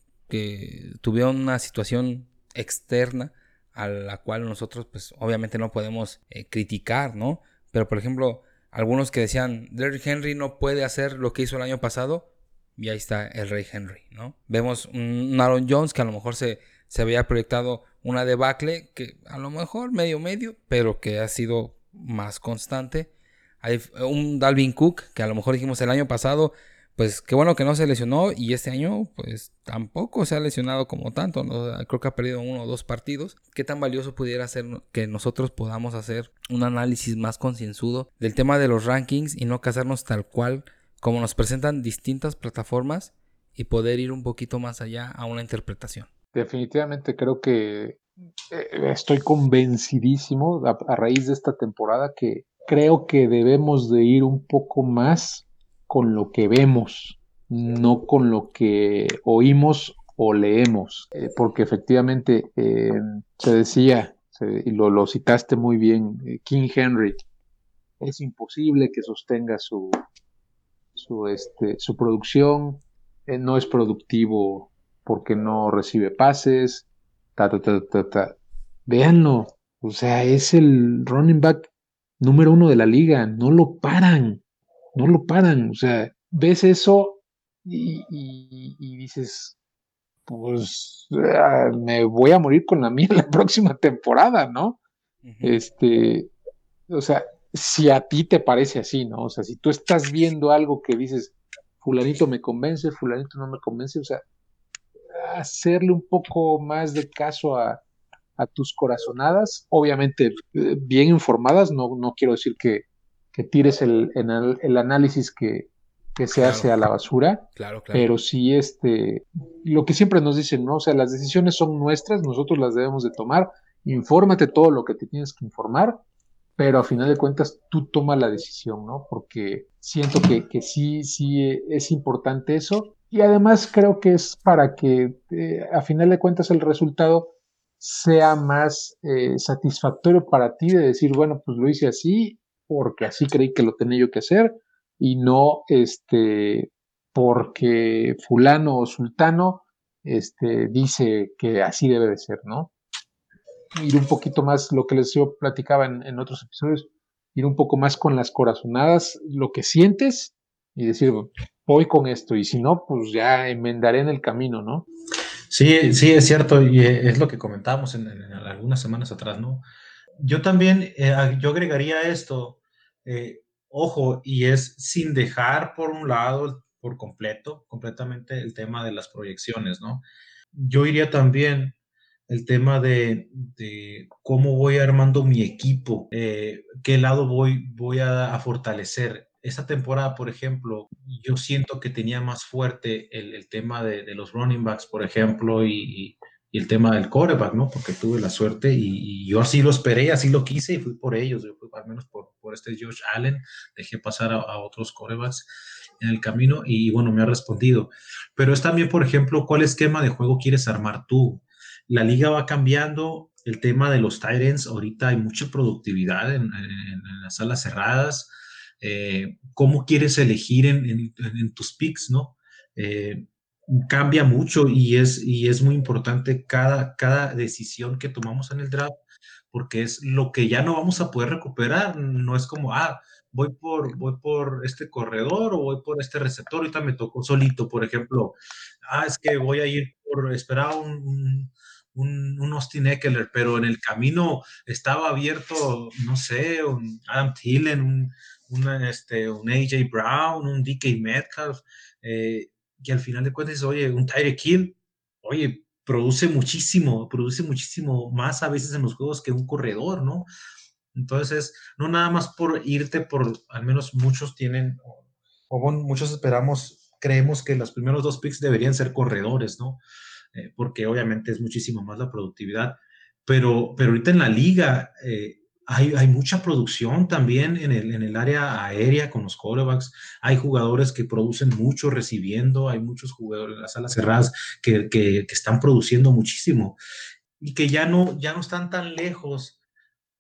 tuvieron una situación externa a la cual nosotros pues obviamente no podemos eh, criticar, ¿no? Pero por ejemplo, algunos que decían, Derrick Henry no puede hacer lo que hizo el año pasado, y ahí está el Rey Henry, ¿no? Vemos un Aaron Jones que a lo mejor se, se había proyectado una debacle, que a lo mejor medio medio, pero que ha sido más constante. Hay un Dalvin Cook que a lo mejor dijimos el año pasado pues qué bueno que no se lesionó y este año pues tampoco se ha lesionado como tanto, creo que ha perdido uno o dos partidos. ¿Qué tan valioso pudiera ser que nosotros podamos hacer un análisis más concienzudo del tema de los rankings y no casarnos tal cual como nos presentan distintas plataformas y poder ir un poquito más allá a una interpretación? Definitivamente creo que eh, estoy convencidísimo a raíz de esta temporada que creo que debemos de ir un poco más con lo que vemos, no con lo que oímos o leemos, eh, porque efectivamente eh, se decía, y lo, citaste muy bien, eh, King Henry, es imposible que sostenga su, su, este, su producción, no es productivo porque no recibe pases, ta, ta, ta, ta, ta. O sea, es el running back número uno de la liga, no lo paran no lo paran, o sea, ves eso y, dices, pues ah, me voy a morir con la mía la próxima temporada, ¿no? Este, o sea, si a ti te parece así, ¿no? O sea, si tú estás viendo algo que dices, fulanito me convence, fulanito no me convence, o sea, hacerle un poco más de caso a, a tus corazonadas, obviamente eh, bien informadas, no, no quiero decir que, que tires el, el, análisis que, se hace a la basura. Claro, Pero sí, este, lo que siempre nos dicen, ¿no? O sea, las decisiones son nuestras, nosotros las debemos de tomar. Infórmate todo lo que te tienes que informar, pero a final de cuentas tú toma la decisión, ¿no? Porque siento que, que sí, sí es importante eso. Y además creo que es para que eh, a final de cuentas el resultado sea más eh, satisfactorio para ti de decir, bueno, pues lo hice así porque así creí que lo tenía yo que hacer y no este porque fulano o sultano este, dice que así debe de ser, ¿no? Ir un poquito más, lo que les yo platicaba en, otros episodios, ir un poco más con las corazonadas, lo que sientes y decir, voy con esto y si no, pues ya enmendaré en el camino, ¿no? Sí, sí, es cierto y es lo que comentábamos en, algunas semanas atrás, ¿no? Yo también, eh, yo agregaría esto, eh, ojo, y es sin dejar por un lado, por completo, completamente el tema de las proyecciones, ¿no? Yo iría también el tema de, cómo voy armando mi equipo, eh, qué lado voy, voy a, fortalecer. Esta temporada, por ejemplo, yo siento que tenía más fuerte el, tema de, los running backs, por ejemplo, y, el tema del coreback, ¿no? Porque tuve la suerte y, yo así lo esperé, así lo quise y fui por ellos, yo fui al menos por, por este Josh Allen, dejé pasar a, otros corebacks en el camino y bueno, me ha respondido. Pero es también, por ejemplo, cuál esquema de juego quieres armar tú la liga va cambiando. El tema de los Tyrants, ahorita hay mucha productividad en, las salas cerradas. Eh, ¿Cómo quieres elegir en, tus picks, no? Eh, cambia mucho y es, y es muy importante cada, cada decisión que tomamos en el draft, porque es lo que ya no vamos a poder recuperar. No es como, ah, voy por, voy por este corredor o voy por este receptor, ahorita me tocó solito, por ejemplo, ah, es que voy a ir por esperar un, un, Austin Eckler, pero en el camino estaba abierto, no sé, un Adam Thielen, un, este, un AJ Brown, un DK Metcalf, eh, y al final de cuentas, oye, un Tyreek Hill, oye, produce muchísimo, produce muchísimo más a veces en los juegos que un corredor, ¿no? Entonces, no nada más por irte por, al menos muchos tienen, o, bueno, muchos esperamos, creemos que los primeros dos picks deberían ser corredores, ¿no? Eh, porque obviamente es muchísimo más la productividad. Pero, pero ahorita en la liga eh, hay, hay, mucha producción también en el, en el área aérea con los quarterbacks. Hay jugadores que producen mucho recibiendo, hay muchos jugadores en las salas cerradas que, que, que, están produciendo muchísimo y que ya no, ya no están tan lejos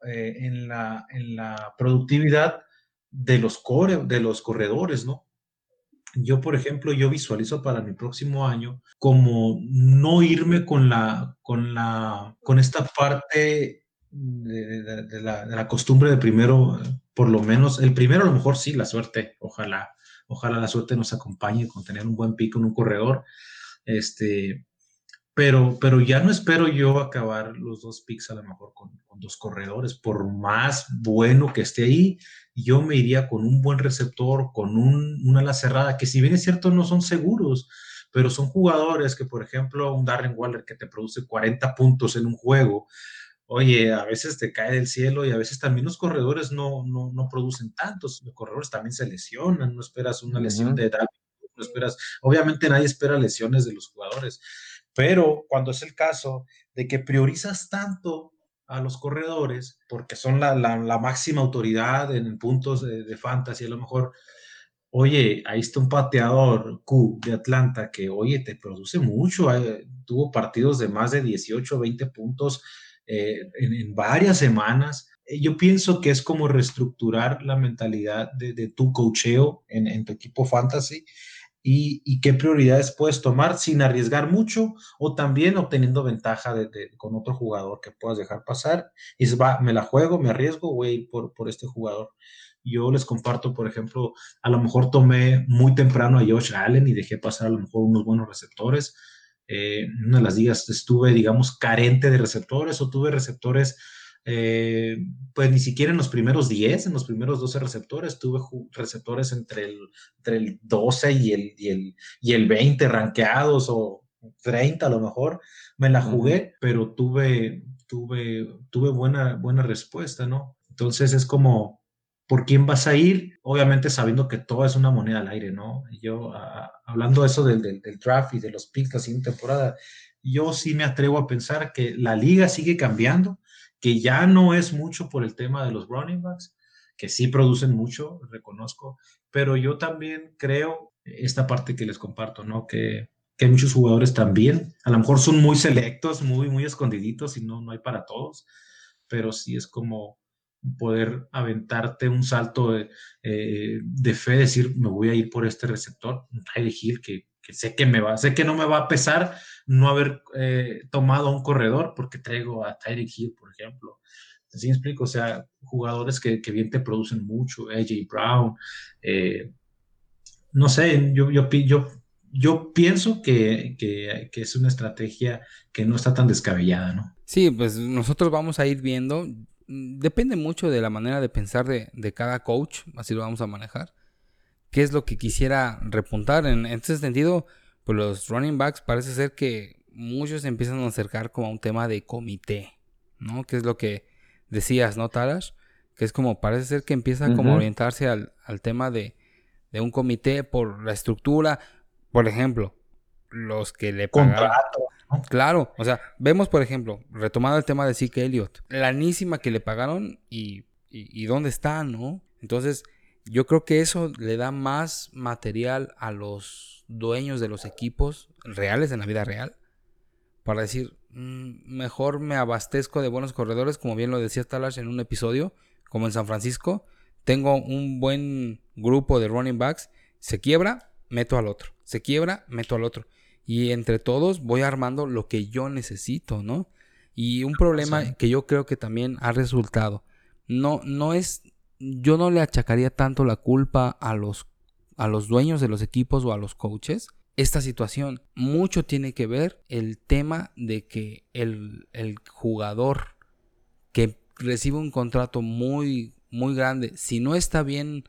eh, en, la, en la productividad de los, core, de los corredores, ¿no? yo, por ejemplo, yo visualizo para mi próximo año como no irme con la, con la, con esta parte de, la, costumbre de primero, por lo menos, el primero a lo mejor sí, la suerte, ojalá, ojalá la suerte nos acompañe con tener un buen pico en un corredor, este, pero, pero ya no espero yo acabar los dos picks a lo mejor con, dos corredores, por más bueno que esté ahí, yo me iría con un buen receptor, con un, una ala cerrada, que si bien es cierto no son seguros, pero son jugadores que, por ejemplo, un Darren Waller que te produce 40 puntos en un juego, oye, a veces te cae del cielo y a veces también los corredores no, no, no producen tantos, los corredores también se lesionan, no esperas una lesión de edad, no esperas, obviamente nadie espera lesiones de los jugadores, pero cuando es el caso de que priorizas tanto a los corredores, porque son la, máxima autoridad en puntos de, de, fantasy, a lo mejor, oye, ahí está un pateador Q de Atlanta que, oye, te produce mucho, eh, tuvo partidos de más de 18, 20 puntos eh, en, varias semanas. Eh, yo pienso que es como reestructurar la mentalidad de, tu cocheo en, tu equipo fantasy y, qué prioridades puedes tomar sin arriesgar mucho o también obteniendo ventaja de, con otro jugador que puedas dejar pasar. Y se va, me la juego, me arriesgo, voy a ir por, por este jugador. Yo les comparto, por ejemplo, a lo mejor tomé muy temprano a Josh Allen y dejé pasar a lo mejor unos buenos receptores. Eh, una de las ligas estuve, digamos, carente de receptores o tuve receptores eh, pues ni siquiera en los primeros 10, en los primeros 12 receptores, tuve receptores entre el, entre el 12 y el, y, el, y el 20 ranqueados o 30 a lo mejor. Me la jugué, pero tuve, tuve, tuve buena, buena respuesta, ¿no? Entonces es como, ¿por quién vas a ir? Obviamente sabiendo que todo es una moneda al aire, ¿no? Yo, hablando de eso del, del, del, draft y de los picks la siguiente temporada, yo sí me atrevo a pensar que la liga sigue cambiando que ya no es mucho por el tema de los running backs, que sí producen mucho, reconozco, pero yo también creo esta parte que les comparto, ¿no? Que, que hay muchos jugadores también, a lo mejor son muy selectos, muy, muy escondiditos y no, no hay para todos, pero sí es como poder aventarte un salto de, eh, de fe, decir, me voy a ir por este receptor, un Hill que sé que me va, sé que no me va a pesar no haber eh, tomado a un corredor porque traigo a Tyreek Hill, por ejemplo. ¿Sí me explico? O sea, jugadores que, que bien te producen mucho, AJ Brown, eh, no sé, yo, yo, yo, yo pienso que, que, que, es una estrategia que no está tan descabellada, ¿no? Sí, pues nosotros vamos a ir viendo. Depende mucho de la manera de pensar de, de cada coach, así lo vamos a manejar. ¿Qué es lo que quisiera repuntar? En, en este sentido, pues los running backs parece ser que muchos se empiezan a acercar como a un tema de comité, ¿no? Que es lo que decías, ¿no, Talash? Que es como, parece ser que empieza como a orientarse al, al tema de, de, un comité por la estructura. Por ejemplo, los que le Claro, o sea, vemos, por ejemplo, retomando el tema de Zeke Elliott, la anísima que le pagaron y, y, y dónde está, ¿no? Entonces, yo creo que eso le da más material a los dueños de los equipos reales en la vida real para decir, mm, mejor me abastezco de buenos corredores, como bien lo decía Talash en un episodio, como en San Francisco, tengo un buen grupo de running backs, se quiebra, meto al otro, se quiebra, meto al otro. Y entre todos voy armando lo que yo necesito, ¿no? Y un problema que yo creo que también ha resultado, no, no es, yo no le achacaría tanto la culpa a los, a los dueños de los equipos o a los coaches, esta situación. Mucho tiene que ver el tema de que el, jugador que recibe un contrato muy, muy grande, si no está bien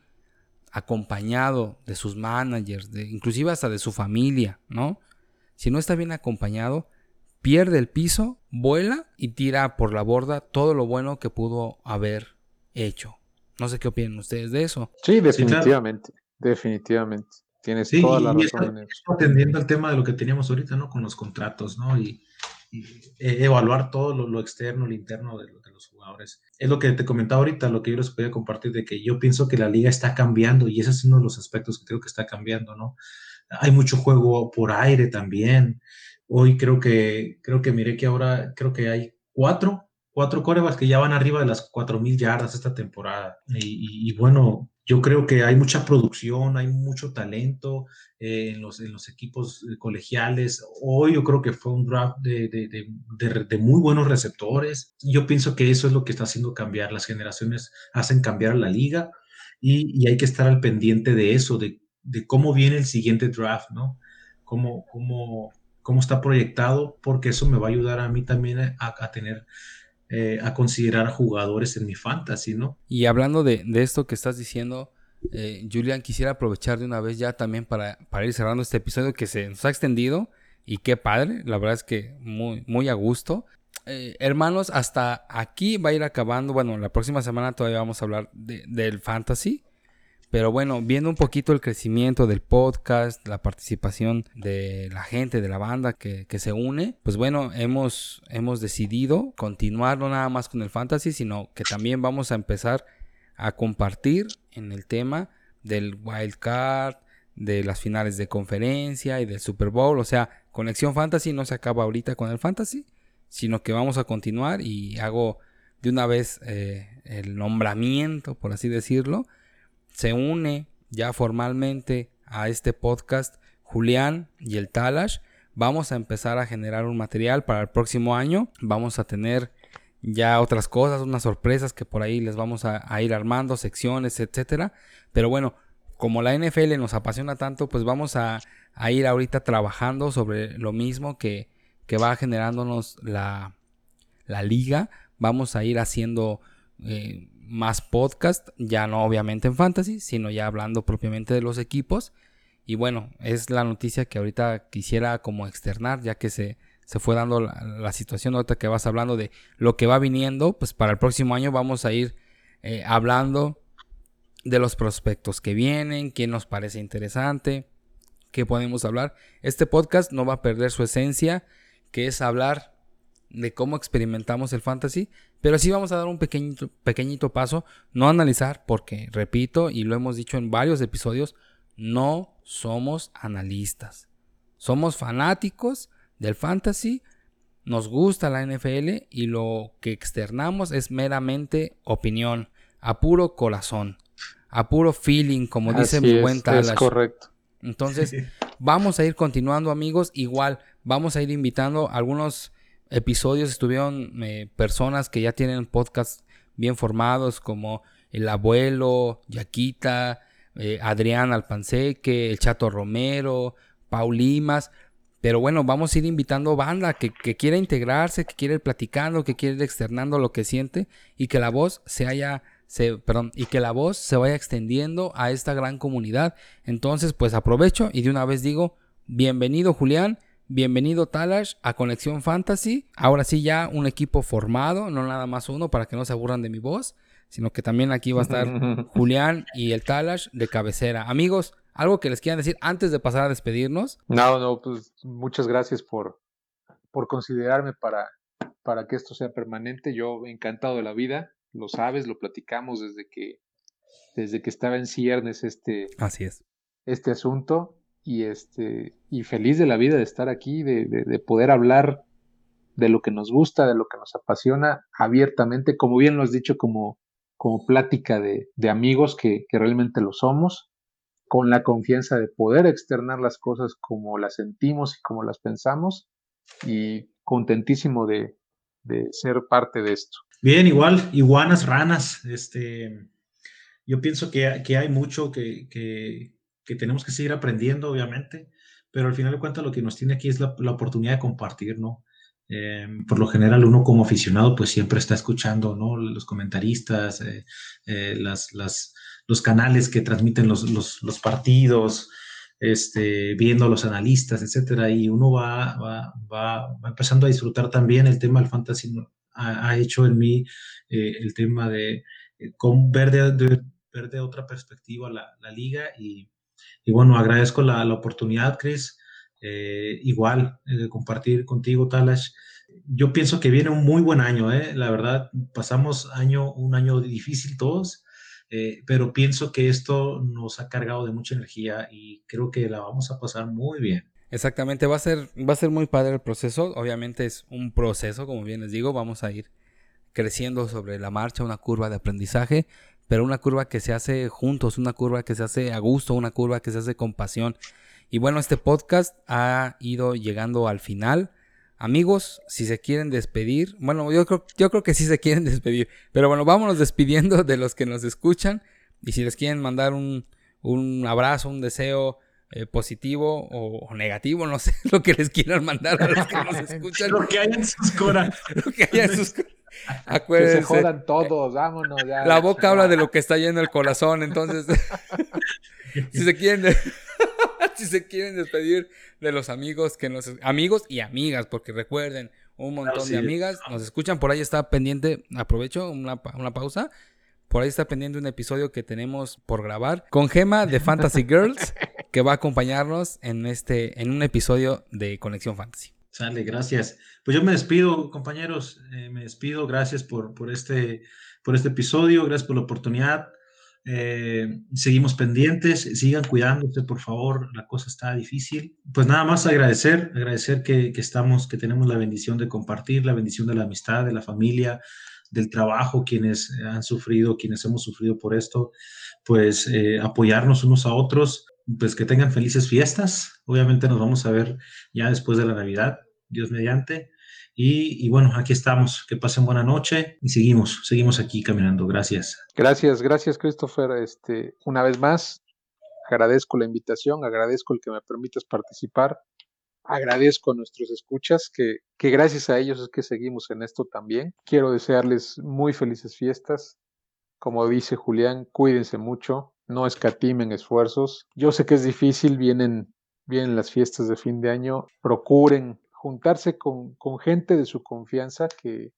acompañado de sus managers, de, inclusive hasta de su familia, ¿no? Si no está bien acompañado, pierde el piso, vuela y tira por la borda todo lo bueno que pudo haber hecho. No sé qué opinan ustedes de eso. Sí, definitivamente, definitivamente. Tienes toda la razón. atendiendo al tema de lo que teníamos ahorita, ¿no? Con los contratos, ¿no? Y, e, evaluar todo lo, externo, lo interno de, de, los jugadores. Es lo que te comentaba ahorita, lo que yo les podía compartir, de que yo pienso que la liga está cambiando y ese es uno de los aspectos que creo que está cambiando, ¿no? Hay mucho juego por aire también. Hoy creo que, creo que miré que ahora, creo que hay cuatro, cuatro corebas que ya van arriba de las cuatro mil yardas esta temporada. y, bueno, yo creo que hay mucha producción, hay mucho talento eh, en, los, en los equipos eh, colegiales. Hoy yo creo que fue un draft de, de, de, muy buenos receptores. Yo pienso que eso es lo que está haciendo cambiar. Las generaciones hacen cambiar la liga y, y hay que estar al pendiente de eso, de, cómo viene el siguiente draft, ¿no? Cómo, cómo, cómo está proyectado, porque eso me va a ayudar a mí también a, a tener eh, a considerar jugadores en mi fantasy, ¿no? Y hablando de, esto que estás diciendo, eh, Julian, quisiera aprovechar de una vez ya también para, para, ir cerrando este episodio que se nos ha extendido y qué padre, la verdad es que muy, muy a gusto. Eh, hermanos, hasta aquí va a ir acabando. Bueno, la próxima semana todavía vamos a hablar del fantasy. Pero bueno, viendo un poquito el crecimiento del podcast, la participación de la gente, de la banda que, se une, pues bueno, hemos, hemos decidido continuar no nada más con el fantasy, sino que también vamos a empezar a compartir en el tema del wild card, de las finales de conferencia y del Super Bowl. O sea, Conexión Fantasy no se acaba ahorita con el fantasy, sino que vamos a continuar y hago de una vez eh, el nombramiento, por así decirlo se une ya formalmente a este podcast Julián y el Talash. Vamos a empezar a generar un material para el próximo año. Vamos a tener ya otras cosas, unas sorpresas que por ahí les vamos a, ir armando, secciones, etcétera. Pero bueno, como la NFL nos apasiona tanto, pues vamos a, ir ahorita trabajando sobre lo mismo que, que va generándonos la, la liga. Vamos a ir haciendo eh, más podcast, ya no obviamente en fantasy, sino ya hablando propiamente de los equipos. Y bueno, es la noticia que ahorita quisiera como externar, ya que se, se fue dando la, situación ahorita que vas hablando de lo que va viniendo, pues para el próximo año vamos a ir eh, hablando de los prospectos que vienen, quién nos parece interesante, qué podemos hablar. Este podcast no va a perder su esencia, que es hablar de cómo experimentamos el fantasy, pero sí vamos a dar un pequeñito, pequeñito paso, no analizar, porque, repito, y lo hemos dicho en varios episodios, no somos analistas. Somos fanáticos del fantasy, nos gusta la NFL y lo que externamos es meramente opinión, a puro corazón, a puro feeling, como dice mi buen Es correcto. Entonces, vamos a ir continuando, amigos. Igual, vamos a ir invitando a algunos episodios estuvieron eh, personas que ya tienen podcasts bien formados como el abuelo, Yaquita, eh, Adrián Alpanseque, el Chato Romero, Paulimas. Pero bueno, vamos a ir invitando banda que, quiera integrarse, que quiera ir platicando, que quiera ir externando lo que siente y que la voz se haya, se, perdón, y que la voz se vaya extendiendo a esta gran comunidad. Entonces, pues aprovecho y de una vez digo, bienvenido Julián, bienvenido Talash a Conexión Fantasy. Ahora sí ya un equipo formado, no nada más uno para que no se aburran de mi voz, sino que también aquí va a estar Julián y el Talash de cabecera. Amigos, ¿Algo que les quieran decir antes de pasar a despedirnos? No, no, pues muchas gracias por, por considerarme para, para que esto sea permanente. Yo encantado de la vida, lo sabes, lo platicamos desde que, desde que estaba en ciernes este, Así es. este asunto y, este, y feliz de la vida de estar aquí, de, de, poder hablar de lo que nos gusta, de lo que nos apasiona abiertamente, como bien lo has dicho, como, como plática de, de amigos que, que realmente lo somos con la confianza de poder externar las cosas como las sentimos y como las pensamos y contentísimo de, ser parte de esto. Bien, igual, iguanas, ranas, este, yo pienso que, hay mucho que, tenemos que seguir aprendiendo, obviamente, pero al final de cuentas lo que nos tiene aquí es la, oportunidad de compartir, ¿no? Eh, por lo general uno como aficionado pues siempre está escuchando, ¿no? Los comentaristas, eh, eh, las, las, los canales que transmiten los, los, partidos, este, viendo los analistas, etcétera, y uno va, va, va, empezando a disfrutar también el tema del fantasy, ha, hecho en mí eh, el tema de, eh, con ver, de, ver de otra perspectiva la, la liga y, y, bueno, agradezco la, la oportunidad, Chris, eh, igual de compartir contigo, Talash. Yo pienso que viene un muy buen año, la verdad, pasamos año, un año difícil todos, eh, pero pienso que esto nos ha cargado de mucha energía y creo que la vamos a pasar muy bien. Exactamente, va a ser, va a ser muy padre el proceso. Obviamente es un proceso, como bien les digo, vamos a ir creciendo sobre la marcha, una curva de aprendizaje, pero una curva que se hace juntos, una curva que se hace a gusto, una curva que se hace con pasión. Y bueno, este podcast ha ido llegando al final. Amigos, si se quieren despedir, bueno, yo creo, yo creo que sí se quieren despedir, pero bueno, vámonos despidiendo de los que nos escuchan y si les quieren mandar un, un abrazo, un deseo eh, positivo o, negativo, no sé, lo que les quieran mandar a los que nos escuchan. lo que hay en sus corazones. lo que hay en sus Acuérdense. Que se jodan todos, vámonos ya. La boca habla de lo que está lleno el corazón, entonces, si se quieren... si se quieren despedir de los amigos que nos amigos y amigas, porque recuerden, un montón de amigas nos escuchan, por ahí está pendiente, aprovecho una, una pausa. Por ahí está pendiente un episodio que tenemos por grabar con Gema de Fantasy Girls, que va a acompañarnos en este, en un episodio de Conexión Fantasy. Sale, gracias. Pues yo me despido, compañeros. Eh, me despido. Gracias por, por, este, por este episodio. Gracias por la oportunidad. Eh, seguimos pendientes, sigan cuidándose, por favor, la cosa está difícil. Pues nada más agradecer, agradecer que, estamos, que tenemos la bendición de compartir, la bendición de la amistad, de la familia, del trabajo, quienes han sufrido, quienes hemos sufrido por esto, pues eh, apoyarnos unos a otros, pues que tengan felices fiestas. Obviamente nos vamos a ver ya después de la Navidad, Dios mediante. Y, bueno, aquí estamos. Que pasen buena noche y seguimos, seguimos aquí caminando. Gracias. Gracias, gracias Christopher. Este, una vez más, agradezco la invitación, agradezco el que me permitas participar. Agradezco a nuestros escuchas, que, que gracias a ellos es que seguimos en esto también. Quiero desearles muy felices fiestas. Como dice Julián, cuídense mucho, no escatimen esfuerzos. Yo sé que es difícil, vienen, vienen las fiestas de fin de año. Procuren juntarse con, con gente de su confianza que,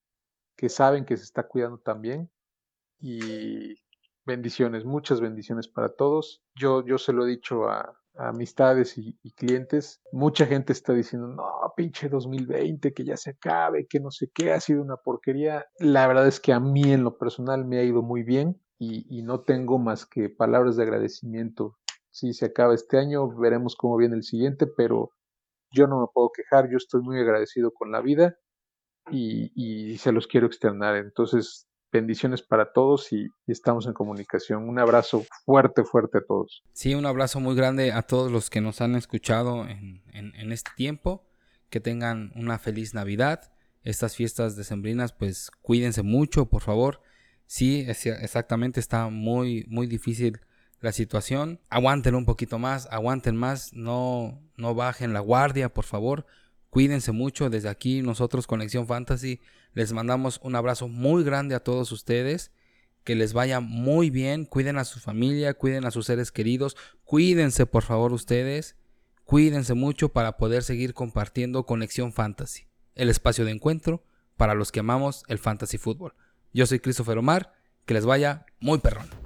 que, saben que se está cuidando también. Y bendiciones, muchas bendiciones para todos. Yo, yo se lo he dicho a, amistades y, clientes. Mucha gente está diciendo, no, pinche 2020, que ya se acabe, que no sé qué, ha sido una porquería. La verdad es que a mí en lo personal me ha ido muy bien y, y no tengo más que palabras de agradecimiento. Si se acaba este año, veremos cómo viene el siguiente, pero yo no me puedo quejar, yo estoy muy agradecido con la vida y, se los quiero externar. Entonces, bendiciones para todos y, estamos en comunicación. Un abrazo fuerte, fuerte a todos. Sí, un abrazo muy grande a todos los que nos han escuchado en, este tiempo. Que tengan una feliz Navidad. Estas fiestas decembrinas, pues cuídense mucho, por favor. Sí, exactamente, está muy, muy difícil la situación. Aguanten un poquito más, aguanten más, no, no bajen la guardia, por favor. Cuídense mucho. Desde aquí, nosotros, Conexión Fantasy, les mandamos un abrazo muy grande a todos ustedes. Que les vaya muy bien. Cuiden a su familia, cuiden a sus seres queridos. Cuídense, por favor, ustedes. Cuídense mucho para poder seguir compartiendo Conexión Fantasy, el espacio de encuentro para los que amamos el fantasy fútbol. Yo soy Christopher Omar, que les vaya muy perrón.